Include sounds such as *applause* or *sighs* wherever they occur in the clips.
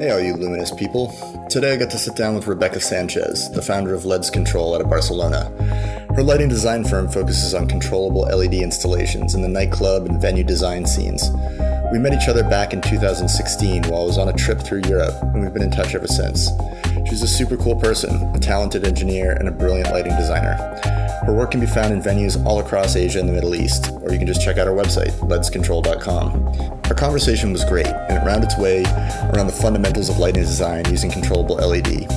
Hey, all you luminous people. Today I got to sit down with Rebeca Sanchez, the founder of LEDs Control out of Barcelona. Her lighting design firm focuses on controllable LED installations in the nightclub and venue design scenes. We met each other back in 2016 while I was on a trip through Europe, and we've been in touch ever since. She's a super cool person, a talented engineer, and a brilliant lighting designer. Her work can be found in venues all across Asia and the Middle East, or you can just check out our website, ledscontrol.com. Our conversation was great, and it rounded its way around the fundamentals of lighting design using controllable LED.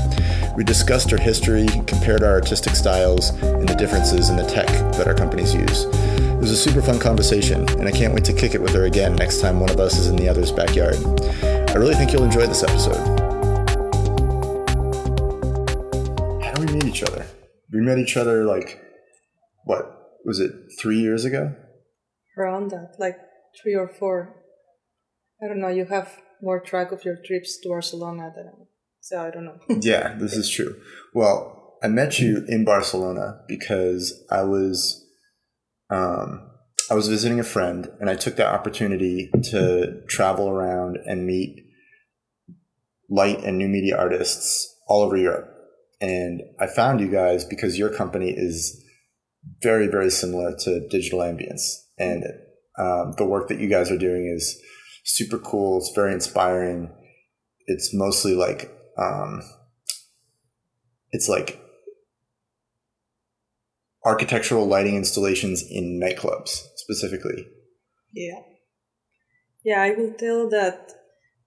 We discussed our history, compared our artistic styles, and the differences in the tech that our companies use. It was a super fun conversation, and I can't wait to kick it with her again next time one of us is in the other's backyard. I really think you'll enjoy this episode. How do we meet each other? We met each other like, what, was it three years ago? around that, like three or four. I don't know. You have more track of your trips to Barcelona than I, so I don't know. *laughs* yeah, this is true. Well, I met you in Barcelona because I was um, I was visiting a friend and I took that opportunity to travel around and meet light and new media artists all over Europe. And I found you guys because your company is very, very similar to Digital Ambiance. And um, the work that you guys are doing is super cool. It's very inspiring. It's mostly like, um, it's like architectural lighting installations in nightclubs specifically. yeah, yeah. I will tell that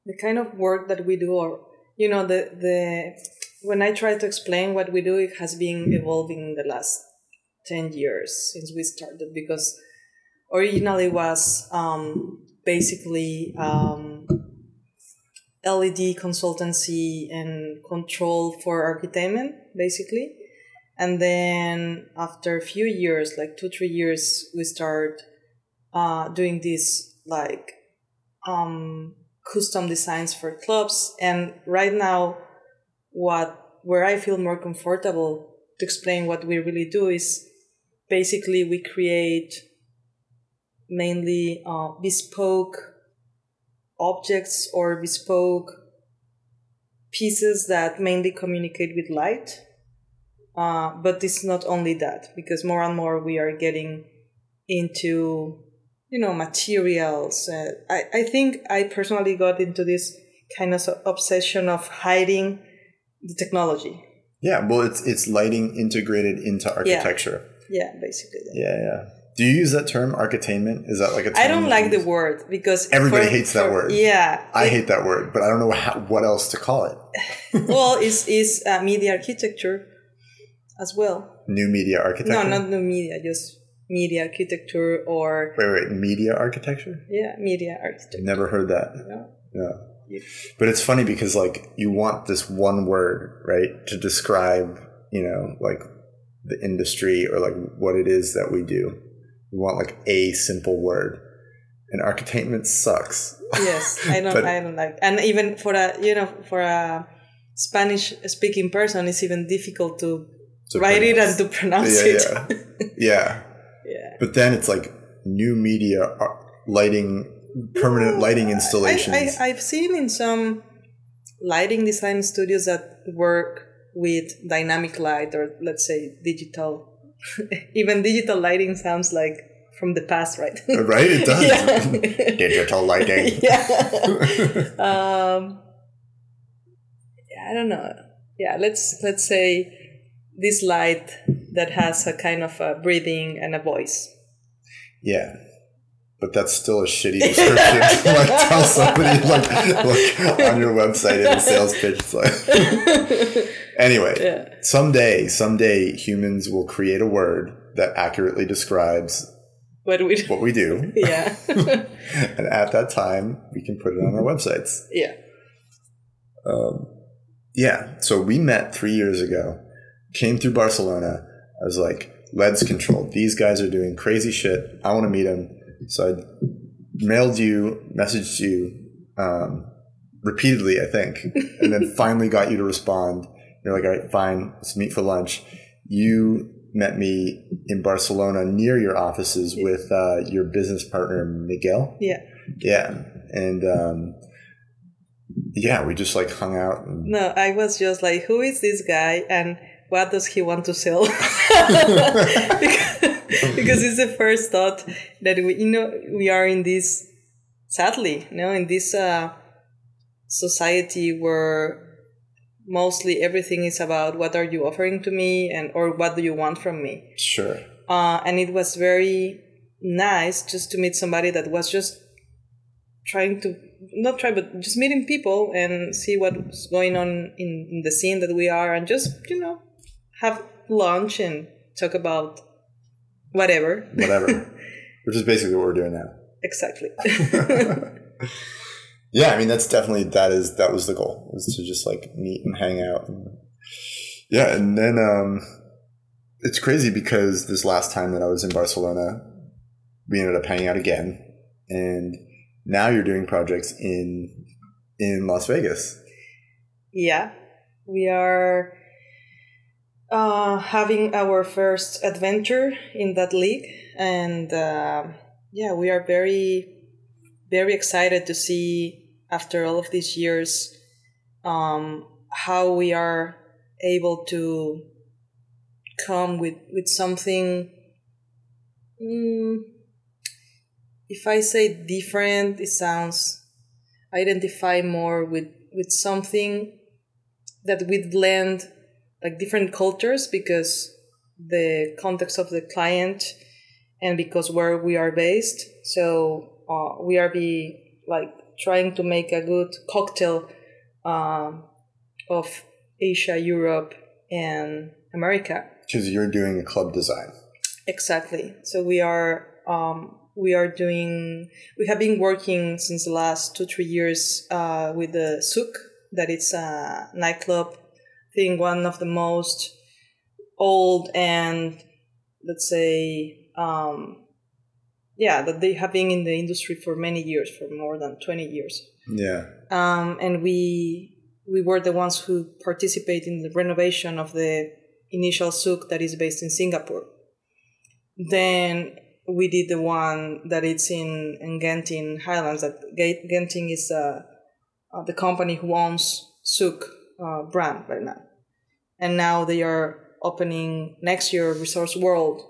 the kind of work that we do, or you know, the the when I try to explain what we do, it has been evolving in the last ten years since we started because originally was um, basically um, LED consultancy and control for entertainment, basically. And then after a few years, like two, three years, we start uh, doing this like um, custom designs for clubs. And right now, what where I feel more comfortable to explain what we really do is basically we create mainly uh, bespoke objects or bespoke pieces that mainly communicate with light. Uh, but it's not only that, because more and more we are getting into, you know, materials. Uh, I, I think I personally got into this kind of obsession of hiding the technology. Yeah, well, it's it's lighting integrated into architecture. Yeah, basically. Yeah, yeah. Do you use that term, architainment? Is that like a term I don't like the word because Everybody for- hates that word. Yeah, I it- hate that word, but I don't know how, what else to call it. *laughs* well, it's is uh, media architecture as well. New media architecture. No, not new media, just media architecture or Wait, wait, media architecture? yeah, media architecture. Never heard that. No? No. You- But it's funny because like you want this one word, right, to describe, you know, like the industry or like what it is that we do. You want like a simple word. And architainment sucks. Yes, I don't. *laughs* But- I don't like, and even for a you know for a Spanish speaking person, it's even difficult to, To write it and to pronounce Yeah, it. yeah. *laughs* Yeah. yeah. But then it's like new media uh, lighting, permanent lighting installations. I, I, I've seen in some lighting design studios that work with dynamic light or let's say digital. *laughs* Even digital lighting sounds like from the past, right? right? It does. *laughs* *laughs* Yeah. Digital lighting. yeah. um, I don't know. Yeah, let's let's say this light that has a kind of a breathing and a voice. Yeah. But that's still a shitty description to like tell somebody like look on your website in a sales pitch. It's like anyway, Yeah. someday, someday humans will create a word that accurately describes What we what we do. *laughs* yeah. *laughs* and at that time we can put it on our websites. yeah. Um, yeah, so we met three years ago, came through Barcelona. I was like, LEDs control. These guys are doing crazy shit. I want to meet them. So I mailed you, messaged you um, repeatedly, I think, and then *laughs* finally got you to respond. You're like, all right, fine, let's meet for lunch. You met me in Barcelona near your offices with uh, your business partner, Miquel. Yeah. Yeah, and um, Yeah, we just like hung out. And... No, I was just like, who is this guy and what does he want to sell? because, *laughs* *laughs* because it's the first thought that we, you know, we are in this, sadly, you know, in this uh, society where mostly everything is about what are you offering to me and or what do you want from me. Sure. Uh, and it was very nice just to meet somebody that was just trying to not try but just meeting people and see what's going on in, in the scene that we are and just you know have lunch and talk about whatever whatever *laughs* which is basically what we're doing now exactly *laughs* *laughs* yeah i mean that's definitely that is that was the goal was to just like meet and hang out and, yeah and then um it's crazy because this last time that i was in barcelona we ended up hanging out again and now you're doing projects in in Las Vegas. Yeah, we are uh, having our first adventure in that league, and uh, yeah, we are very very excited to see after all of these years um, how we are able to come with with something. Mm, if I say different, it sounds identify more with with something that we blend like different cultures because the context of the client and because where we are based. So uh, we are be like trying to make a good cocktail um, of Asia, Europe, and America. Because you're doing a club design. Exactly. So we are um, we are doing we have been working since the last two three years uh, with the Zouk that it's a nightclub i think one of the most old and let's say um, yeah that they have been in the industry for many years for more than 20 years. Yeah. Um, and we we were the ones who participate in the renovation of the initial Zouk that is based in singapore. Then we did the one that it's in, in Genting Highlands. That Genting is uh, uh, the company who owns Zouk uh, brand right now, and now they are opening next year Resorts World,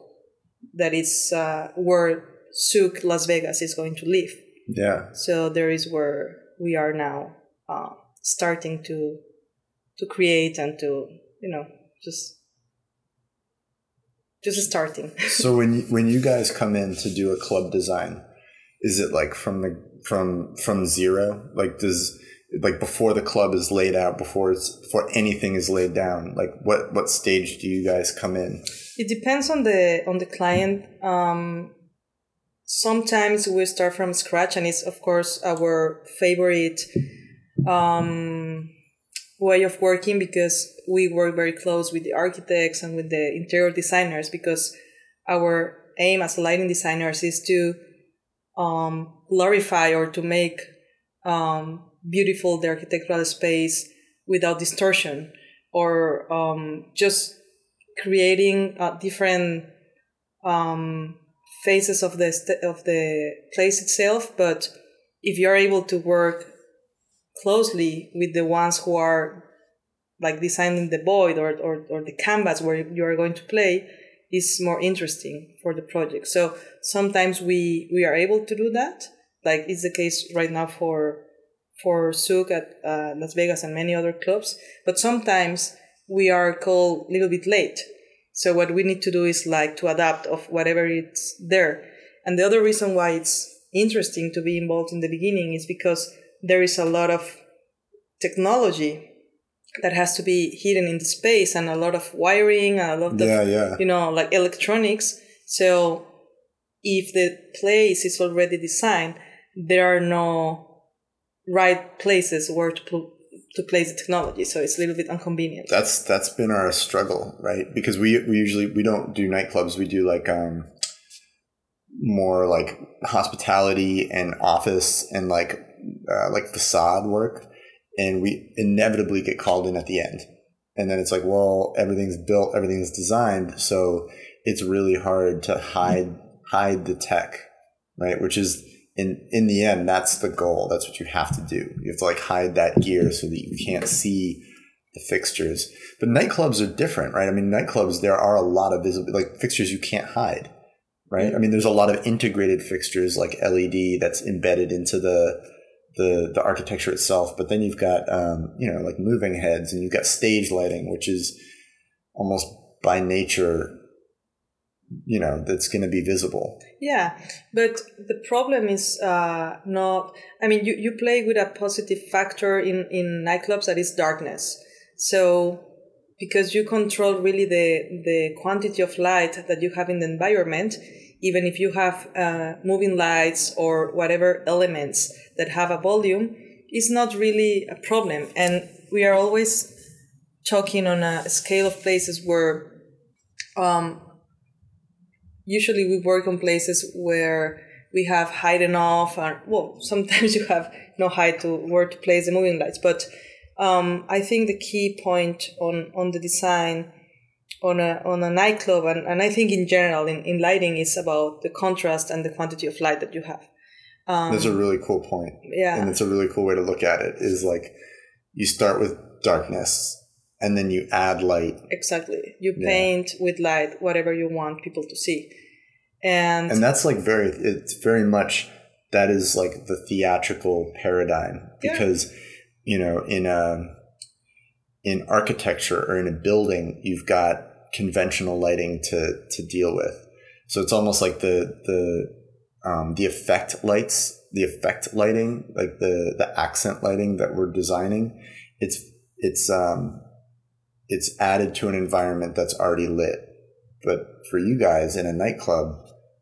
that is uh, where Zouk Las Vegas is going to live. Yeah. So there is where we are now uh, starting to to create and to you know just just starting. *laughs* so when you, when you guys come in to do a club design, is it like from the from from zero? Like does like before the club is laid out, before it's before anything is laid down? Like what what stage do you guys come in? It depends on the on the client. Um, sometimes we start from scratch, and it's of course our favorite. Um, way of working because we work very close with the architects and with the interior designers because our aim as lighting designers is to um, glorify or to make um, beautiful the architectural space without distortion or um, just creating uh, different um, phases of the st- of the place itself but if you're able to work closely with the ones who are like designing the void or, or, or the canvas where you are going to play is more interesting for the project. So sometimes we, we are able to do that. Like it's the case right now for for Zouk at uh, Las Vegas and many other clubs. But sometimes we are called a little bit late. So what we need to do is like to adapt of whatever it's there. And the other reason why it's interesting to be involved in the beginning is because there is a lot of technology that has to be hidden in the space and a lot of wiring and a lot yeah, of yeah. you know like electronics so if the place is already designed there are no right places where to put to place the technology so it's a little bit inconvenient. That's that's been our struggle right? Because we we usually we don't do nightclubs. We do like um more like hospitality and office and like uh, like facade work, and we inevitably get called in at the end. And then it's like, well, everything's built, everything's designed, so it's really hard to hide hide the tech, right? Which is in in the end, that's the goal. That's what you have to do. You have to like hide that gear so that you can't see the fixtures. But nightclubs are different, right? I mean, nightclubs there are a lot of visible like fixtures you can't hide, right? I mean, there's a lot of integrated fixtures like LED that's embedded into the the the architecture itself. But then you've got um, you know like moving heads, and you've got stage lighting, which is almost by nature you know that's going to be visible yeah but the problem is uh, not i mean you, you play with a positive factor in in nightclubs that is darkness. So because you control really the the quantity of light that you have in the environment even if you have uh, moving lights or whatever elements that have a volume is not really a problem. And we are always talking on a scale of places where um, usually we work on places where we have height enough and well *laughs* sometimes you have no height to where to place the moving lights. But um, i think the key point on on the design on a on a nightclub and, and i think in general in, in lighting is about the contrast and the quantity of light that you have. Um, that's a really cool point. Yeah. And it's a really cool way to look at it is like you start with darkness and then you add light. Exactly. You paint yeah. with light whatever you want people to see. And And that's like very it's very much that is like the theatrical paradigm because yeah. you know in a um, in architecture or in a building you've got conventional lighting to to deal with. So it's almost like the the um, the effect lights, the effect lighting, like the the accent lighting that we're designing. It's it's um, it's added to an environment that's already lit. But for you guys in a nightclub,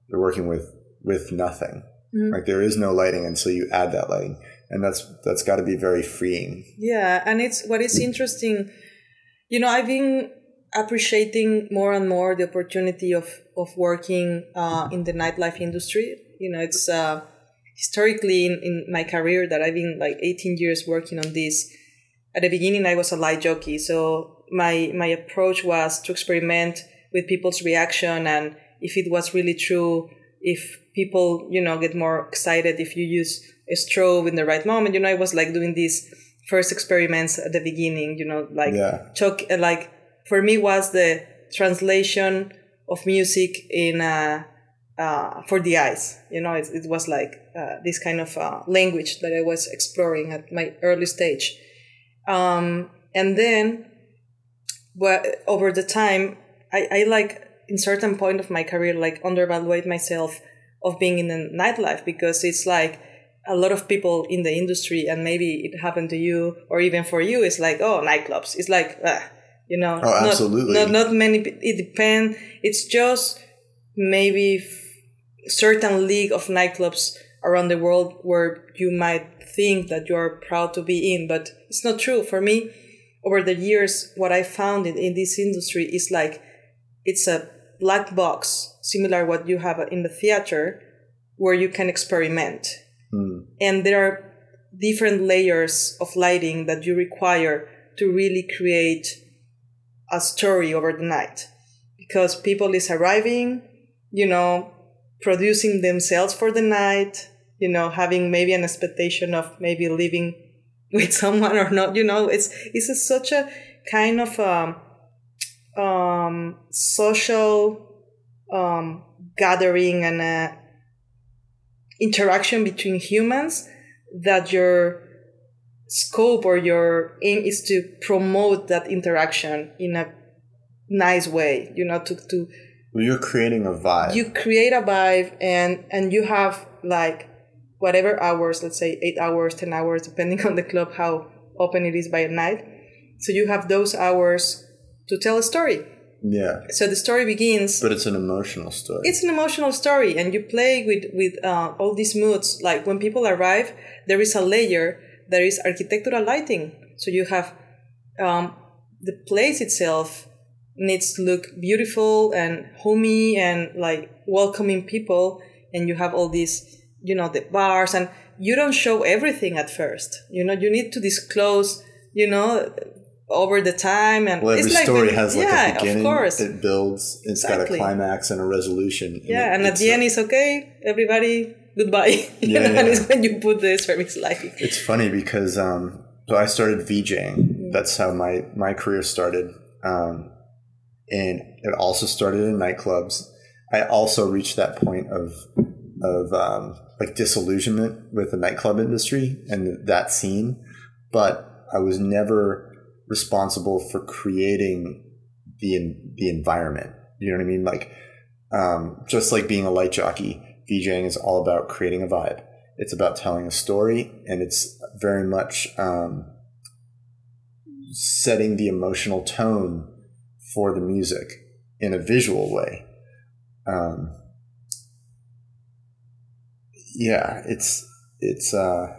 you're working with with nothing. Mm-hmm. Like there is no lighting until you add that lighting, and that's that's got to be very freeing. Yeah, and it's what is interesting. You know, I've been appreciating more and more the opportunity of of working uh, in the nightlife industry. You know, it's uh, historically in, in my career that I've been like 18 years working on this. At the beginning, I was a light jockey, so my my approach was to experiment with people's reaction and if it was really true if people you know get more excited if you use a strobe in the right moment. You know i was like doing these first experiments at the beginning you know like yeah. talk like for me was the translation of music in uh, uh, for the eyes. You know it, it was like uh, this kind of uh, language that i was exploring at my early stage. Um, and then but over the time I, I like in certain point of my career like undervaluate myself of being in the nightlife because it's like a lot of people in the industry and maybe it happened to you or even for you it's like oh nightclubs it's like uh, you know oh, not, absolutely. not not many it depends it's just maybe certain league of nightclubs around the world where you might think that you're proud to be in but it's not true for me over the years, what I found in, in this industry is like it's a black box, similar what you have in the theater, where you can experiment. Mm. And there are different layers of lighting that you require to really create a story over the night. Because people is arriving, you know, producing themselves for the night, you know, having maybe an expectation of maybe leaving with *laughs* someone or not you know it's it's a, such a kind of um, um, social um, gathering and a interaction between humans that your scope or your aim is to promote that interaction in a nice way you know to to well, you're creating a vibe. You create a vibe and and you have like whatever hours, let's say eight hours, 10 hours, depending *laughs* on the club, how open it is by night. So you have those hours to tell a story. Yeah. So the story begins. But it's an emotional story. It's an emotional story, and you play with with uh, all these moods. Like when people arrive, there is a layer. There is architectural lighting. So you have um, the place itself needs to look beautiful and homey and like welcoming people, and you have all these you know the bars and you don't show everything at first you know you need to disclose you know over the time and well, every it's story like, has like yeah, a beginning of course. it builds It's exactly. got a climax and a resolution yeah and, and at the end it's okay everybody goodbye. *laughs* Yeah, and yeah. it's when you put the service lighting. It's funny because um, so I started VJing. That's how my my career started, um, and it also started in nightclubs. I also reached that point of of um, like disillusionment with the nightclub industry and that scene, but I was never responsible for creating the the environment. You know what I mean? Like um, just like being a light jockey, VJing is all about creating a vibe. It's about telling a story, and it's very much um, setting the emotional tone for the music in a visual way. Um, yeah, it's it's. Uh,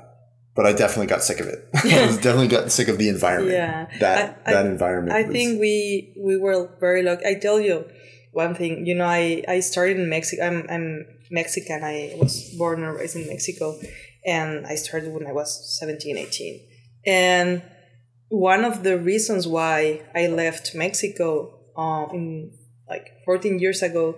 but I definitely got sick of it. *laughs* I was definitely got sick of the environment. Yeah. that I- I- that environment. I was- think we we were very lucky. I tell you one thing. You know, I I started in Mexico. I'm I'm Mexican. I was born and raised in Mexico, and I started when I was 17, 18. And one of the reasons why I left Mexico um, in like 14 years ago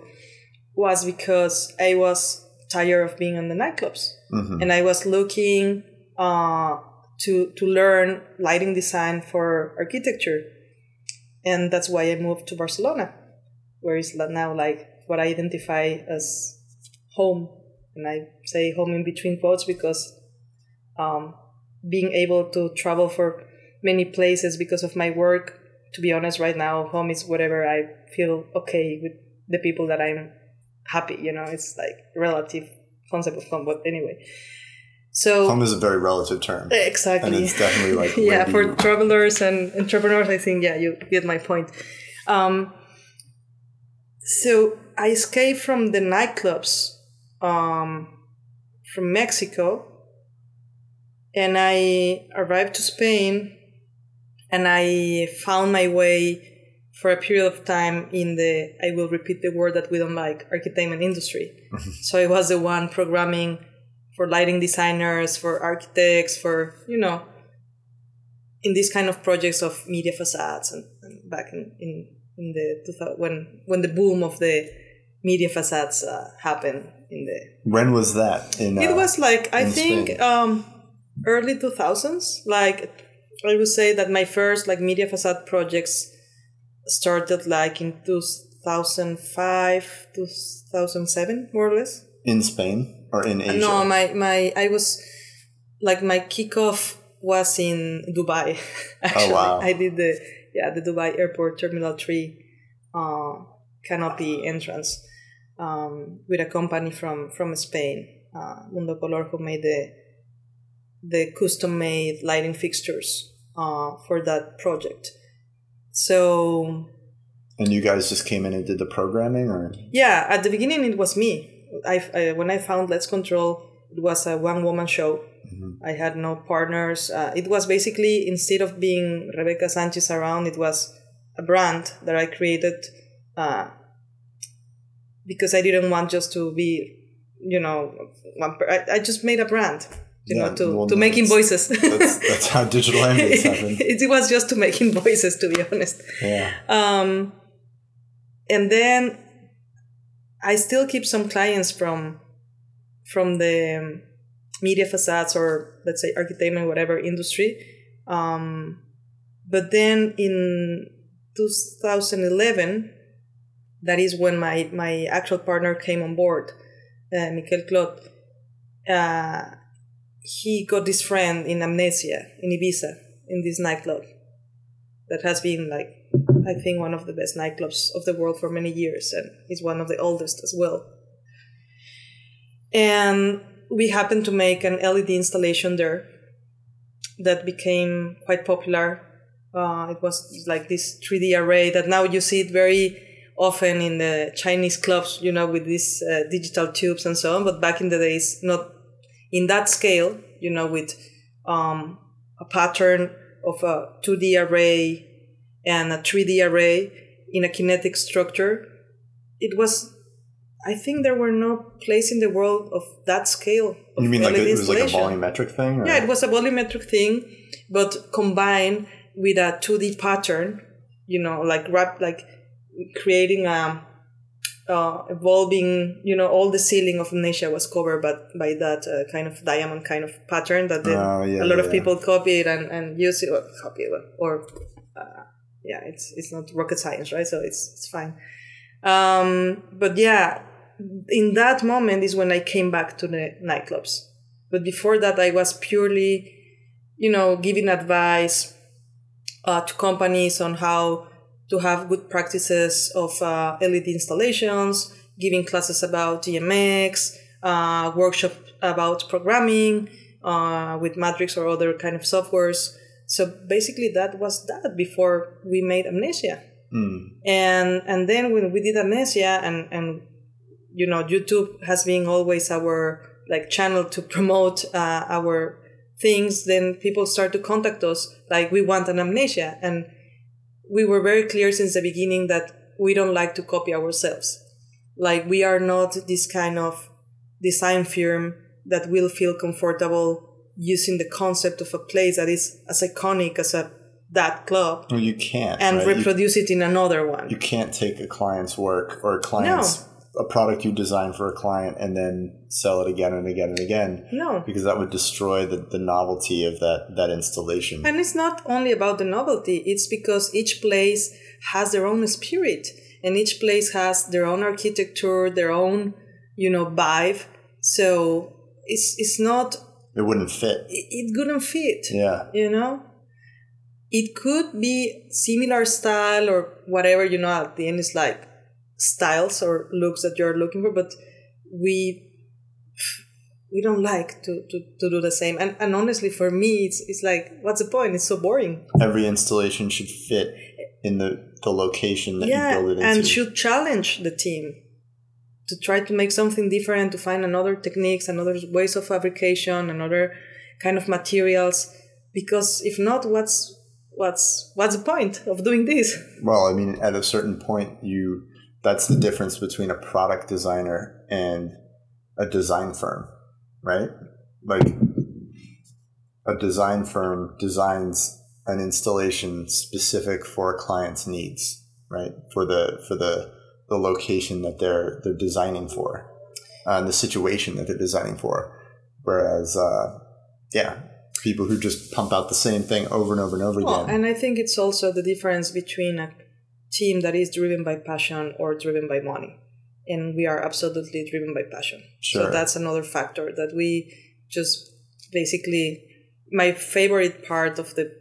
was because I was tired of being in the nightclubs Mhm. and I was looking uh, to to learn lighting design for architecture, and that's why I moved to Barcelona, where it's now like what I identify as home, and I say home in between quotes because um, being able to travel for many places because of my work. To be honest, right now, home is whatever I feel okay with the people that I'm happy. You know, it's like relative concept of home, but anyway. So home is a very relative term, exactly, and it's definitely like *laughs* yeah for you- travelers and entrepreneurs. I think yeah, you get my point. Um, so I escaped from the nightclubs um, from Mexico, and I arrived to Spain, and I found my way for a period of time in the I will repeat the word that we don't like architainment industry. *laughs* so I was the one programming for lighting designers, for architects, for you know, in these kind of projects of media facades and, and back in, in in the when when the boom of the media facades uh, happened in the when was that? In it uh, was like I think um, early two thousands. Like I would say that my first like media facade projects started like in two thousand five, two thousand seven, more or less. in Spain or in Asia. No, my my I was like my kickoff was in Dubai. *laughs* Actually, wow. I did the yeah the Dubai Airport Terminal Three uh, canopy entrance um, with a company from from Spain, uh, Mundo Color, who made the the custom made lighting fixtures uh, for that project. So and you guys just came in and did the programming, or yeah, at the beginning it was me. I, I when I found LEDs Control, it was a one woman show. I had no partners. Uh, it was basically instead of being Rebeca Sanchez around, it was a brand that I created uh, because I didn't want just to be, you know, one per- I, I just made a brand, you Yeah, know, to, well, to make that's- invoices. that's, that's how digital *laughs* ambiance happened. it was just to make invoices, to be honest. Yeah. Um, and then I still keep some clients from from the media facades or let's say architecture whatever industry. Um, but then in 2011, that is when my my actual partner came on board, uh, Miquel Clot. Uh, he got this friend in Amnesia in Ibiza in this nightclub that has been like I think one of the best nightclubs of the world for many years, and is one of the oldest as well. And we happened to make an LED installation there that became quite popular. Uh, it was like this 3D array that now you see it very often in the Chinese clubs, you know, with these uh, digital tubes and so on. But back in the days, not in that scale, you know, with um, a pattern of a 2D array and a 3D array in a kinetic structure. It was, I think there were no place in the world of that scale. Of You mean like it was like a volumetric thing? Or? Yeah, it was a volumetric thing, but combined with a 2D pattern, you know, like wrap, like creating a, uh, evolving, you know, all the ceiling of Amnesia was covered by, by that uh, kind of diamond kind of pattern that then Oh, yeah, a lot yeah, of people copied and, and use it, or copy it, or, uh, yeah, it's, it's not rocket science, right? So it's, it's fine. Um, but yeah, in that moment is when I came back to the nightclubs. But before that, I was purely, you know, giving advice uh, to companies on how to have good practices of uh, LED installations, giving classes about DMX, uh, workshop about programming uh, with Madrix or other kind of softwares. So basically, that was that before we made Amnesia. And and then when we did Amnesia and and you know YouTube has been always our like channel to promote uh, our things. Then people start to contact us like we want an Amnesia, and we were very clear since the beginning that we don't like to copy ourselves. Like we are not this kind of design firm that will feel comfortable using the concept of a place that is as iconic as a that club Well, you can't. and right? You- reproduce it in another one. you can't take a client's work or a client's a product you design for a client and then sell it again and again and again no. because that would destroy the, the novelty of that that installation And it's not only about the novelty, it's because each place has their own spirit and each place has their own architecture, their own, you know, vibe. So it's it's not it wouldn't fit it, it couldn't fit. yeah You know? It could be similar style or whatever, you know, at the end it's like styles or looks that you're looking for, but we we don't like to, to, to do the same. And and honestly for me it's it's like what's the point? It's so boring. every installation should fit in the the location that yeah, you build it into and should challenge the team to try to make something different, to find another techniques, another ways of fabrication, another kind of materials. Because if not, what's what's what's the point of doing this? well i mean at a certain point you that's the difference between a product designer and a design firm right? Like a design firm designs an installation specific for a client's needs right? For the for the the location that they're they're designing for uh, and the situation that they're designing for. Whereas uh, yeah people who just pump out the same thing over and over and over Well, again. and I think it's also the difference between a team that is driven by passion or driven by money. And we are absolutely driven by passion. Sure. So that's another factor that we just basically my favorite part of the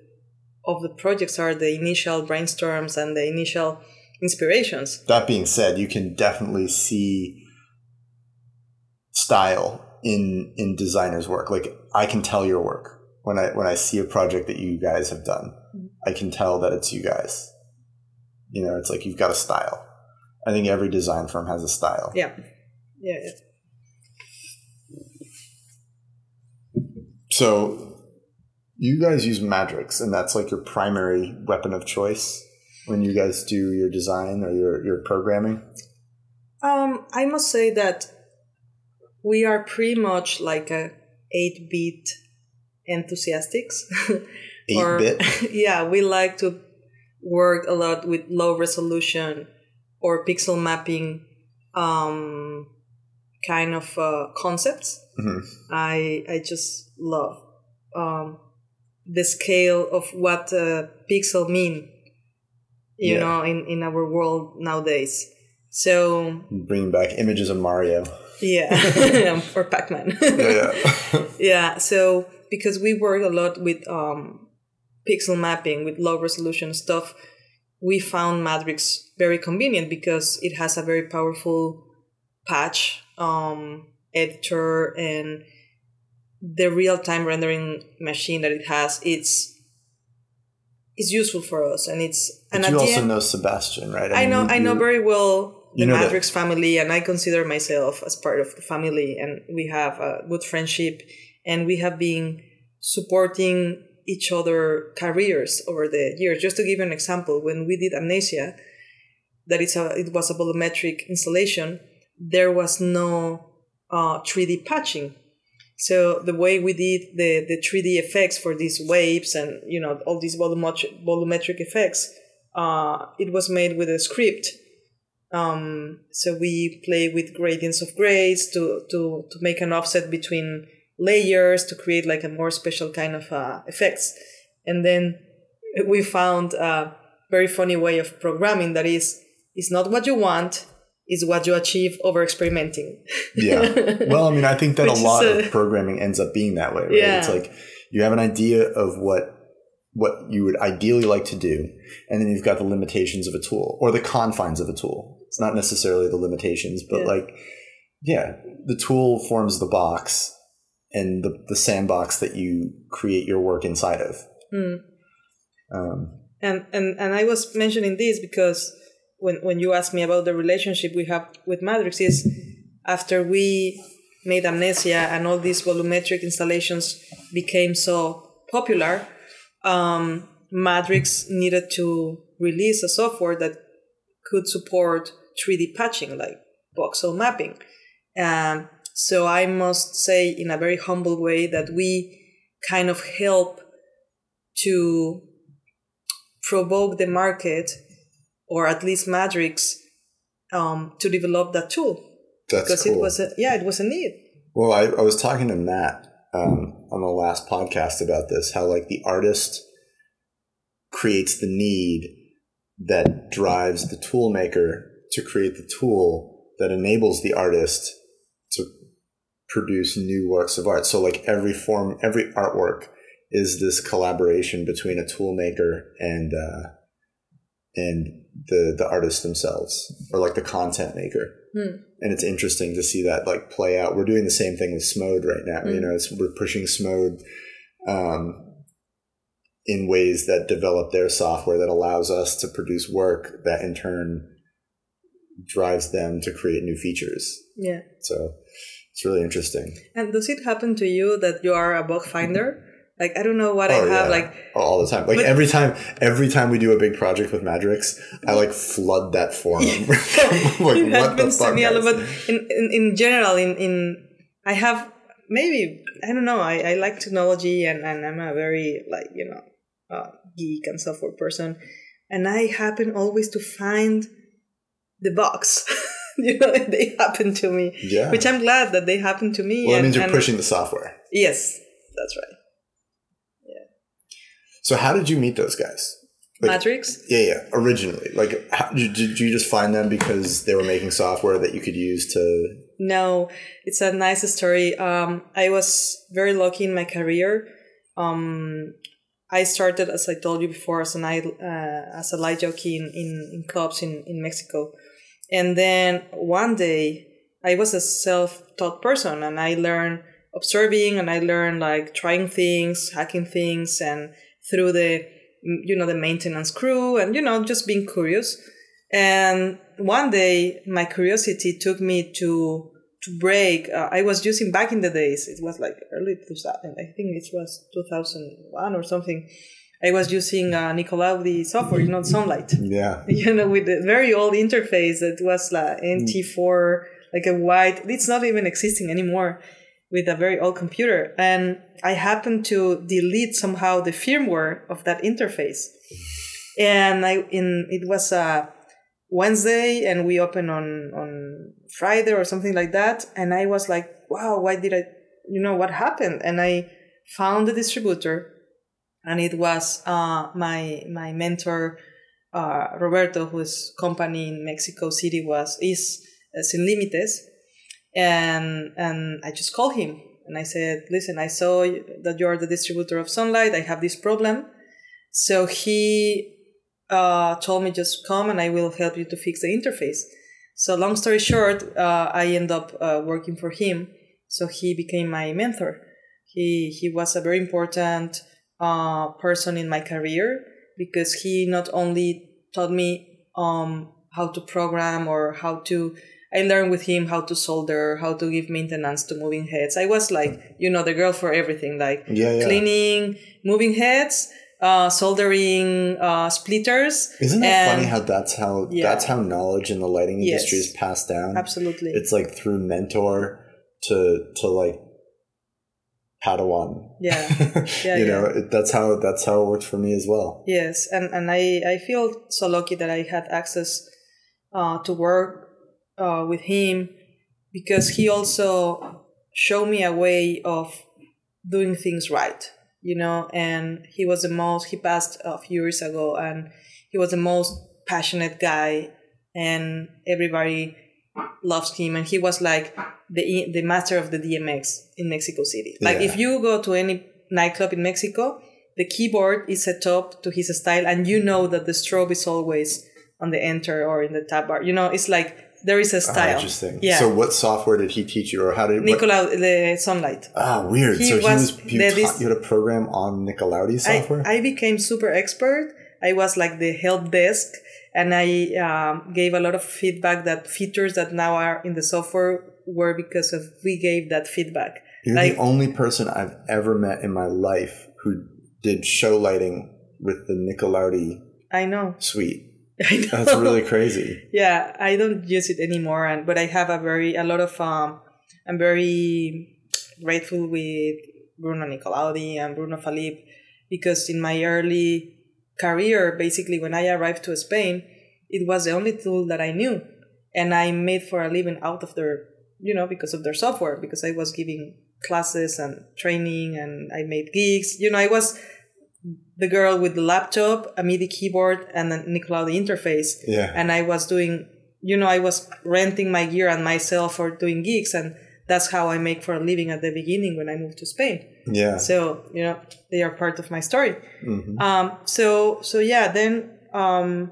of the projects are the initial brainstorms and the initial inspirations. that being said, you can definitely see style in in designers' work. Like I can tell your work when I when I see a project that you guys have done. Mm-hmm. I can tell that it's you guys. You know, it's like you've got a style. I think every design firm has a style. Yeah. Yeah. yeah. So you guys use Madrix, and that's like your primary weapon of choice when you guys do your design or your, your programming. Um, I must say that we are pretty much like a 8 bit enthusiastics. Eight *laughs* Or- bit. *laughs* yeah, we like to work a lot with low resolution or pixel mapping um, kind of uh, concepts. Mhm. I I just love um, the scale of what uh, pixel mean, you Yeah. know, in, in our world nowadays. So Bringing back images of Mario. yeah, *laughs* or Pac-Man. yeah. *laughs* yeah so because we work a lot with um, pixel mapping with low resolution stuff we found Madrix very convenient because it has a very powerful patch um, editor and the real-time rendering machine that it has it's it's useful for us and it's and But you also end, know Sebastian, right? I mean, know you- I know very well the know that- Madrix family, and I consider myself as part of the family, and we have a good friendship, and we have been supporting each other careers over the years. Just to give you an example, when we did Amnesia, that it's a it was a volumetric installation, there was no uh, 3D patching. So the way we did the, the 3D effects for these waves and you know all these volumetric, volumetric effects, uh, it was made with a script Um, so we play with gradients of grays to, to, to make an offset between layers to create like a more special kind of uh, effects. And then we found a very funny way of programming that is, it's not what you want, is what you achieve over experimenting. yeah. *laughs* Well, I mean, I think that a lot of programming ends up being that way, right? Yeah. It's like you have an idea of what what you would ideally like to do, and then you've got the limitations of a tool or the confines of a tool. It's not necessarily the limitations, but yeah. like, yeah, the tool forms the box and the, the sandbox that you create your work inside of. Mm. Um, and, and and I was mentioning this because when when you asked me about the relationship we have with Madrix is after we made Amnesia and all these volumetric installations became so popular, um, Madrix needed to release a software that could support 3D patching, like voxel mapping. Um, so I must say, in a very humble way, that we kind of help to provoke the market, or at least Madrix, um, to develop that tool. That's because cool. it was a yeah, it was a need. Well, I, I was talking to Matt um, on the last podcast about this, how like the artist creates the need that drives the tool maker to create the tool that enables the artist produce new works of art. So like every form, every artwork is this collaboration between a tool maker and uh, and the the artists themselves, or like the content maker. Hmm. And it's interesting to see that like play out. We're doing the same thing with Smode right now. You hmm. know, we're pushing Smode um, in ways that develop their software that allows us to produce work that in turn drives them to create new features. Yeah. So it's really interesting. And does it happen to you that you are a bug finder? Like I don't know what oh, I have. Yeah. Like all the time. Like but, every time, every time we do a big project with Madrix, I like flood that forum. *laughs* like it happens to me a lot. But in, in in general, in in I have maybe I don't know. I, I like technology and and I'm a very like you know uh, geek and software person, and I happen always to find the box. *laughs* *laughs* you know, *laughs* they happen to me. Yeah. Which I'm glad that they happen to me. Well, that means you're pushing the software. Yes, that's right. Yeah. So how did you meet those guys? Like, Madrix? Yeah, yeah. Originally, like, how, did, did you just find them because they were making software that you could use to? No, it's a nice story. Um, I was very lucky in my career. Um, I started, as I told you before, as an uh, as a light jockey in, in, in clubs in, in Mexico. And then one day, I was a self taught person and I learned observing and I learned like trying things, hacking things, and through the, you know, the maintenance crew and, you know, just being curious. And one day, my curiosity took me to to break. Uh, I was using back in the days. It was like early 2000. I think it was 2001 or something. I was using uh, Nicolaudie software, you know, Sunlite. *laughs* Yeah. *laughs* You know, with a very old interface that was uh, mm. like NT4, like a white. It's not even existing anymore with a very old computer. And I happened to delete somehow the firmware of that interface. And I in it was a Wednesday and we opened on on Friday or something like that. And I was like, wow, why did I, you know, what happened? And I found the distributor, and it was uh, my my mentor uh, Roberto, whose company in Mexico City was is uh, Sin Límites, and and I just called him and I said, listen, I saw that you are the distributor of Sunlite. I have this problem. So he uh, told me just come and I will help you to fix the interface. So long story short, uh, I end up uh, working for him. So he became my mentor. He he was a very important uh, person in my career because he not only taught me um, how to program or how to I learned with him how to solder, how to give maintenance to moving heads. I was like, you know, the girl for everything, like yeah, yeah. cleaning, moving heads, uh, soldering uh, splitters. Isn't that and, funny how that's how yeah. that's how knowledge in the lighting industry yes, is passed down? Absolutely. It's like through mentor to to like Padawan. Yeah, *laughs* yeah you yeah. know it, that's how that's how it worked for me as well. Yes, and and I I feel so lucky that I had access uh, to work uh, with him because he also showed me a way of doing things right, you know. And he was the most. He passed a few years ago, and he was the most passionate guy, and everybody loves him. And he was like the the master of the DMX in Mexico City. Like Yeah. if you go to any nightclub in Mexico, the keyboard is set up to his style, and you know that the strobe is always on the enter or in the tab bar. You know, it's like there is a Ah, style. interesting. Yeah. So, what software did he teach you, or how did? What, Nicola, the Sunlite. ah, weird. He so he was was he taught you had a program on Nicolaudie I, software. I became super expert. I was like the help desk, and I um, gave a lot of feedback that features that now are in the software were because of we gave that feedback. You're like- the only person I've ever met in my life who did show lighting with the Nicolaudie I know. suite. *laughs* I know. That's really crazy. yeah i don't use it anymore and but i have a very a lot of um i'm very grateful with bruno nicolaudie and bruno falip because in my early career basically when i arrived to spain it was the only tool that i knew and i made for a living out of their you know because of their software because i was giving classes and training and i made gigs you know i was the girl with the laptop a midi keyboard and a nicolaudie interface Yeah. and I was doing, you know, I was renting my gear and myself for doing gigs, and that's how I make for a living at the beginning when I moved to Spain. Yeah. So you know, they are part of my story. Mhm. Um, so so yeah, then um,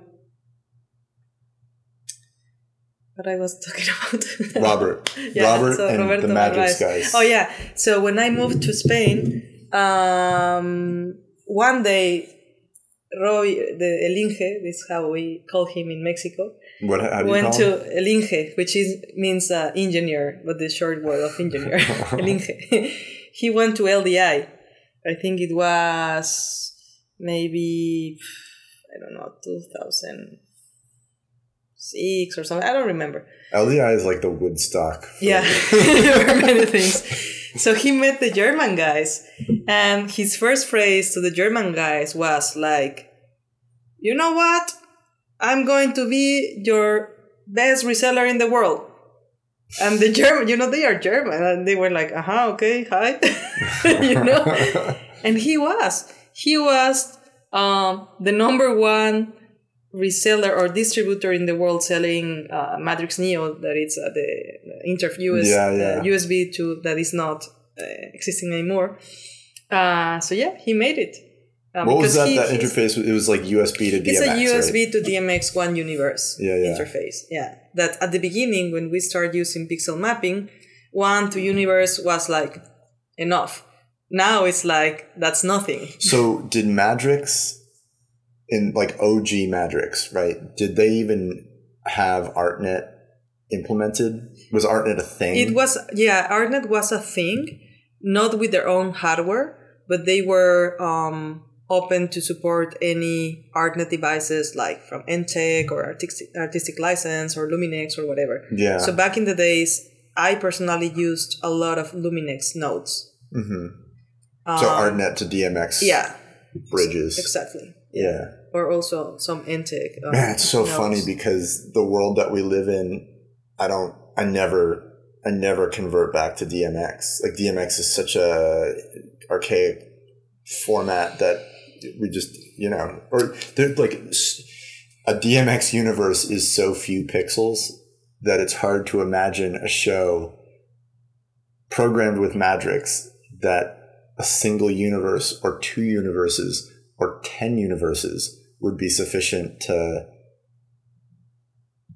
what I was *laughs* talking about. Robert. *laughs* Yeah, Robert so and Roberto the Magic Narvaez. guys. Oh yeah. So when I moved to Spain, um, one day, Roy, the Elinge, this is how we call him in Mexico, What? How do you went to? Elinge, which is means uh, engineer, but the short word of engineer, *laughs* Elinge. He went to LDI. I think it was maybe I don't know, two thousand six or something. I don't remember. LDI is like the Woodstock. for- Yeah, *laughs* *laughs* there were many things. So he met the German guys, and his first phrase to the German guys was like, "You know what? I'm going to be your best reseller in the world." And the German, you know, they are German, and they were like, "Uh huh, okay, hi," *laughs* you know. *laughs* And he was, he was um, the number one reseller or distributor in the world selling uh, Madrix Neo, that it's uh, the interview Yeah, yeah. Uh, USB to that is not uh, existing anymore. Uh, so yeah, he made it. Uh, what was that? he- that interface? It was like USB to DMX. It's a USB right? to DMX One Universe Yeah, yeah. interface. Yeah, that at the beginning when we started using pixel mapping, one to universe was like enough. Now it's like that's nothing. So did Madrix in like OG Madrix, right? Did they even have ArtNet implemented? Was ArtNet a thing? It was yeah, ArtNet was a thing, not with their own hardware, but they were um, open to support any ArtNet devices like from ENTTEC or artistic, artistic license or Luminex or whatever. Yeah. So back in the days, I personally used a lot of Luminex nodes. Mm-hmm. Um, So ArtNet to DMX yeah, bridges. exactly. Yeah. Or also some ENTTEC. um, Man, it's so nodes. funny because the world that we live in, I don't, I never, I never convert back to DMX. Like DMX is such a archaic format that we just, you know, or there's like a DMX universe is so few pixels that it's hard to imagine a show programmed with Madrix that a single universe or two universes or 10 universes would be sufficient to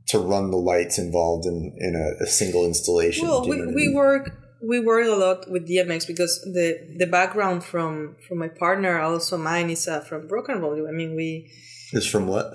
to run the lights involved in in a, a single installation. Well, we, we work we work a lot with DMX because the the background from from my partner, also mine, is uh, from rock and roll. I mean, we is from what?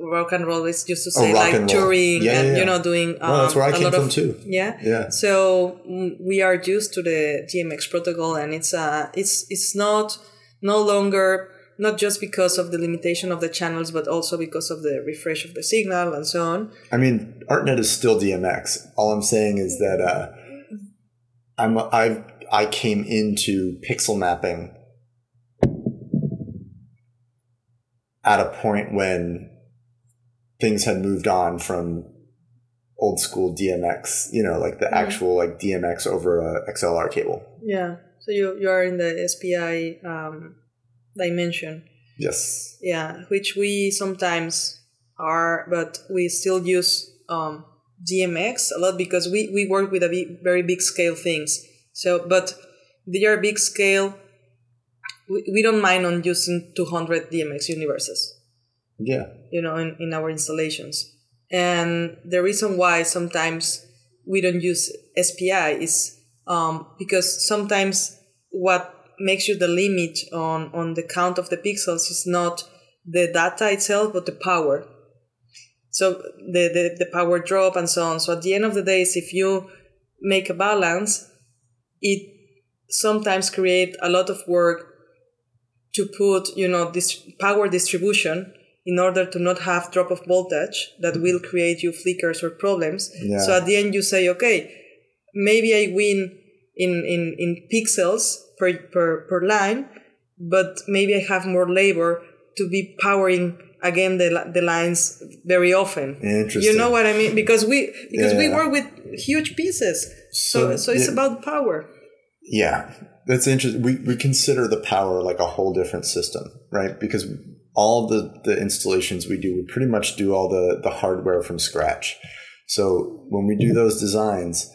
rock and roll is used to Oh, say rock like and touring Yeah, and yeah, you know doing. Um, Well, that's where I a came lot from of, too. Yeah. Yeah. So mm, we are used to the DMX protocol, and it's uh it's it's not no longer not just because of the limitation of the channels, but also because of the refresh of the signal and so on. I mean, ArtNet is still DMX. All I'm saying is that uh, I'm I I came into pixel mapping at a point when things had moved on from old school DMX, you know, like the Mm. actual like DMX over a XLR cable. Yeah. So you you are in the SPI um, dimension. Yes. Yeah, which we sometimes are, but we still use um, DMX a lot because we, we work with a big, very big scale things. So, but they are big scale. We, we don't mind on using 200 DMX universes, Yeah. you know, in, in our installations. And the reason why sometimes we don't use SPI is um, because sometimes what makes you the limit on, on the count of the pixels is not the data itself, but the power. So the, the, the power drop and so on. So at the end of the days, if you make a balance, it sometimes create a lot of work to put, you know, this power distribution in order to not have drop of voltage that will create you flickers or problems. Yeah. So at the end you say, okay, maybe I win in, in, in pixels per, per, per line, but maybe I have more labor to be powering again the, the lines very often. Interesting. You know what I mean? Because we because we work with huge pieces. So So, so, it's yeah. about power. Yeah, that's interesting. We, we consider the power like a whole different system, right? Because all the, the installations we do, we pretty much do all the, the hardware from scratch. So when we do those designs,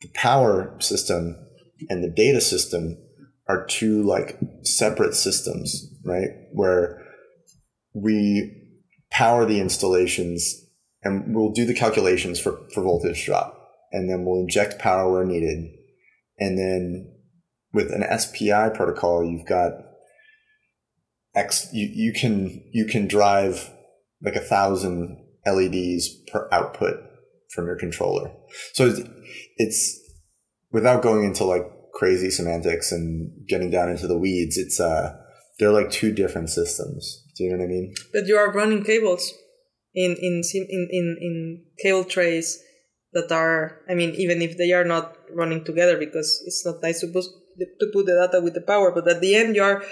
the power system and the data system are two like separate systems, right? Where we power the installations and we'll do the calculations for, for voltage drop and then we'll inject power where needed and then with an SPI protocol, you've got X. You, you can you can drive like a thousand LEDs per output from your controller. So it's, it's without going into like crazy semantics and getting down into the weeds. It's uh they're like two different systems. Do you know what I mean? But you are running cables in in in in, in cable trays that are I mean even if they are not running together because it's not nice to put to put the data with the power, but at the end you are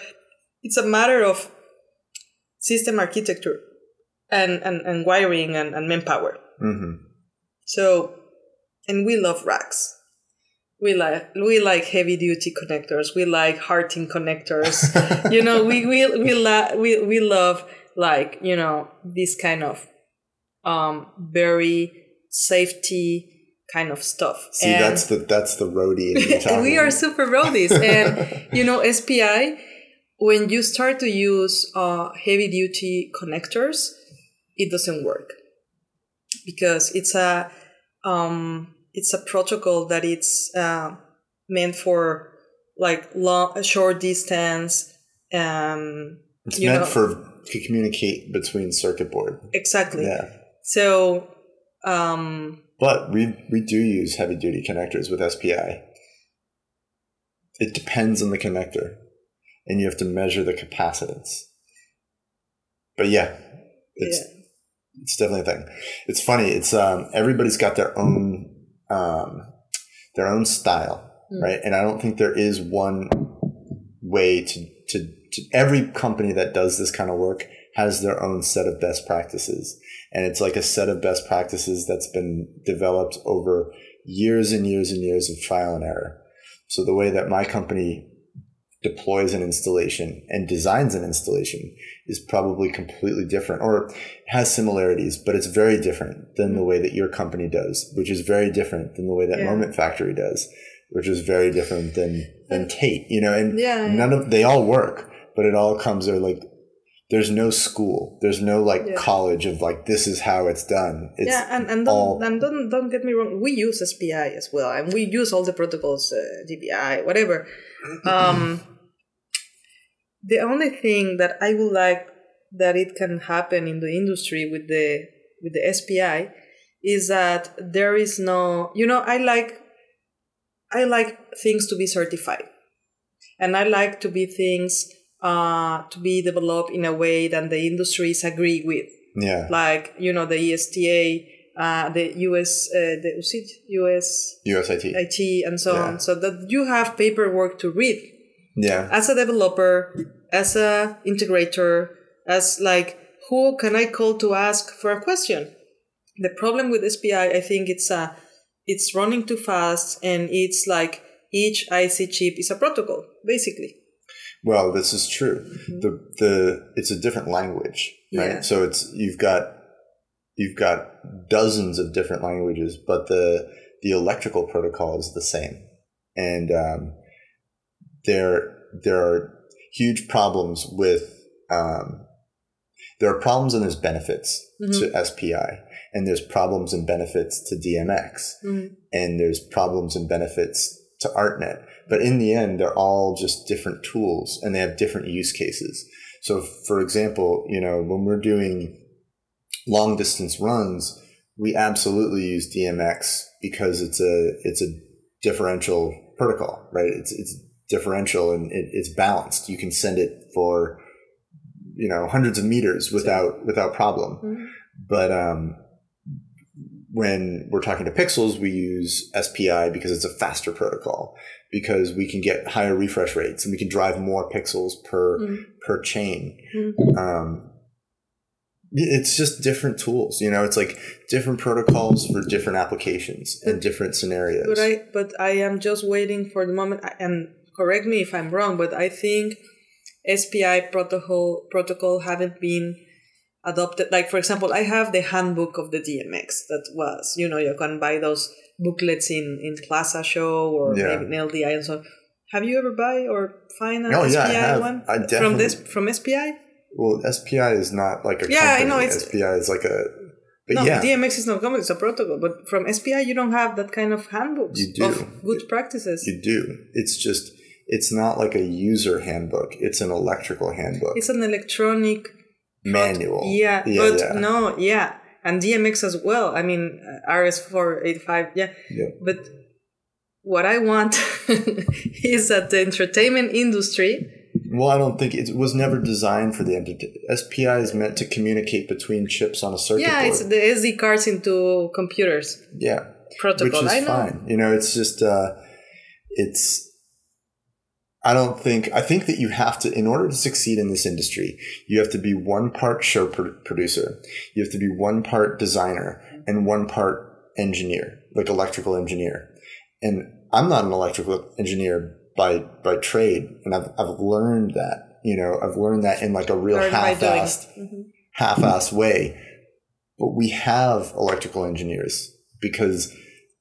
it's a matter of system architecture and and, and wiring and, and manpower. Mm-hmm. So and we love racks. We like we like heavy duty connectors. We like Harting connectors. *laughs* you know, we we we, la- we we love like you know this kind of um very safety kind of stuff. See, And- that's the that's the roadie. *laughs* we are super roadies and you know spi when you start to use uh, heavy duty connectors it doesn't work because it's a um, it's a protocol that it's uh, meant for like long short distance um It's meant know- for to communicate between circuit board. exactly Yeah. so um But we we do use heavy duty connectors with SPI. It depends on the connector, and you have to measure the capacitance. But yeah, it's it's definitely a thing. It's funny. It's um everybody's got their own um their own style, Mm. right? And I don't think there is one way to to, to every company that does this kind of work has their own set of best practices and it's like a set of best practices that's been developed over years and years and years of trial and error. So the way that my company deploys an installation and designs an installation is probably completely different or has similarities, but it's very different than the way that your company does, which is very different than the way that Yeah. Moment Factory does, which is very different than than TAIT, you know, and Yeah, none of they all work, but it all comes there like there's no school, there's no like Yeah. college of like this is how it's done. It's yeah, and, and don't all- and don't don't get me wrong. We use SPI as well, and we use all the protocols, uh, DPI, whatever. *clears throat* Um, the only thing that I would like that it can happen in the industry with the with the SPI is that there is no, you know, I like I like things to be certified, and I like to be things uh, to be developed in a way that the industries agree with. Yeah, like you know the ESTA, uh, the US, uh, the US USIT. IT, and so Yeah. on, so that you have paperwork to read Yeah, as a developer, as a integrator, as like who can I call to ask for a question? The problem with SPI, I think it's a, it's running too fast, and it's like each IC chip is a protocol, basically. Well, this is true. Mm-hmm. The the it's a different language, right? Yeah. So it's you've got you've got dozens of different languages, but the the electrical protocol is the same, and um, there there are huge problems with um, there are problems and there's benefits mm-hmm. to SPI, and there's problems and benefits to DMX, mm-hmm. and there's problems and benefits to ArtNet. But in the end, they're all just different tools, and they have different use cases. So, for example, you know, when we're doing long distance runs, we absolutely use DMX because it's a it's a differential protocol, right? It's it's differential and it, it's balanced. You can send it for you know hundreds of meters without without problem. Mm-hmm. But um, when we're talking to pixels, we use SPI because it's a faster protocol because we can get higher refresh rates and we can drive more pixels per mm-hmm. per chain. Mm-hmm. Um, it's just different tools you know it's like different protocols for different applications and different scenarios but i but i am just waiting for the moment and correct me if i'm wrong but i think spi protocol protocol haven't been adopted like for example i have the handbook of the dmx that was you know you can buy those booklets in in PLASA show or yeah. maybe in ldi and so on have you ever buy or find a oh, SPI yeah, one I from this from SPI? Well, SPI is not like a yeah, company. I know it's SPI is like a. But no, yeah. DMX is not company; it's a protocol. But from SPI, you don't have that kind of handbooks you do. of good practices. You do. It's just it's not like a user handbook. It's an electrical handbook. It's an electronic manual. Yeah, yeah but yeah. no, yeah, and DMX as well. I mean, uh, RS four eight five. Yeah, yeah. But what I want *laughs* is that the entertainment industry well, I don't think it was never designed for the. SPI is meant to communicate between chips on a circuit yeah, board. it's the SD cards into computers. Yeah, protocol. Which is I know. fine. You know, it's just uh, it's. I don't think I think that you have to in order to succeed in this industry, you have to be one part show producer, you have to be one part designer, and one part engineer, like electrical engineer. And I'm not an electrical engineer by by trade, and I've I've learned that. You know, I've learned that in like a real half-assed, mm-hmm. half-assed way. But we have electrical engineers because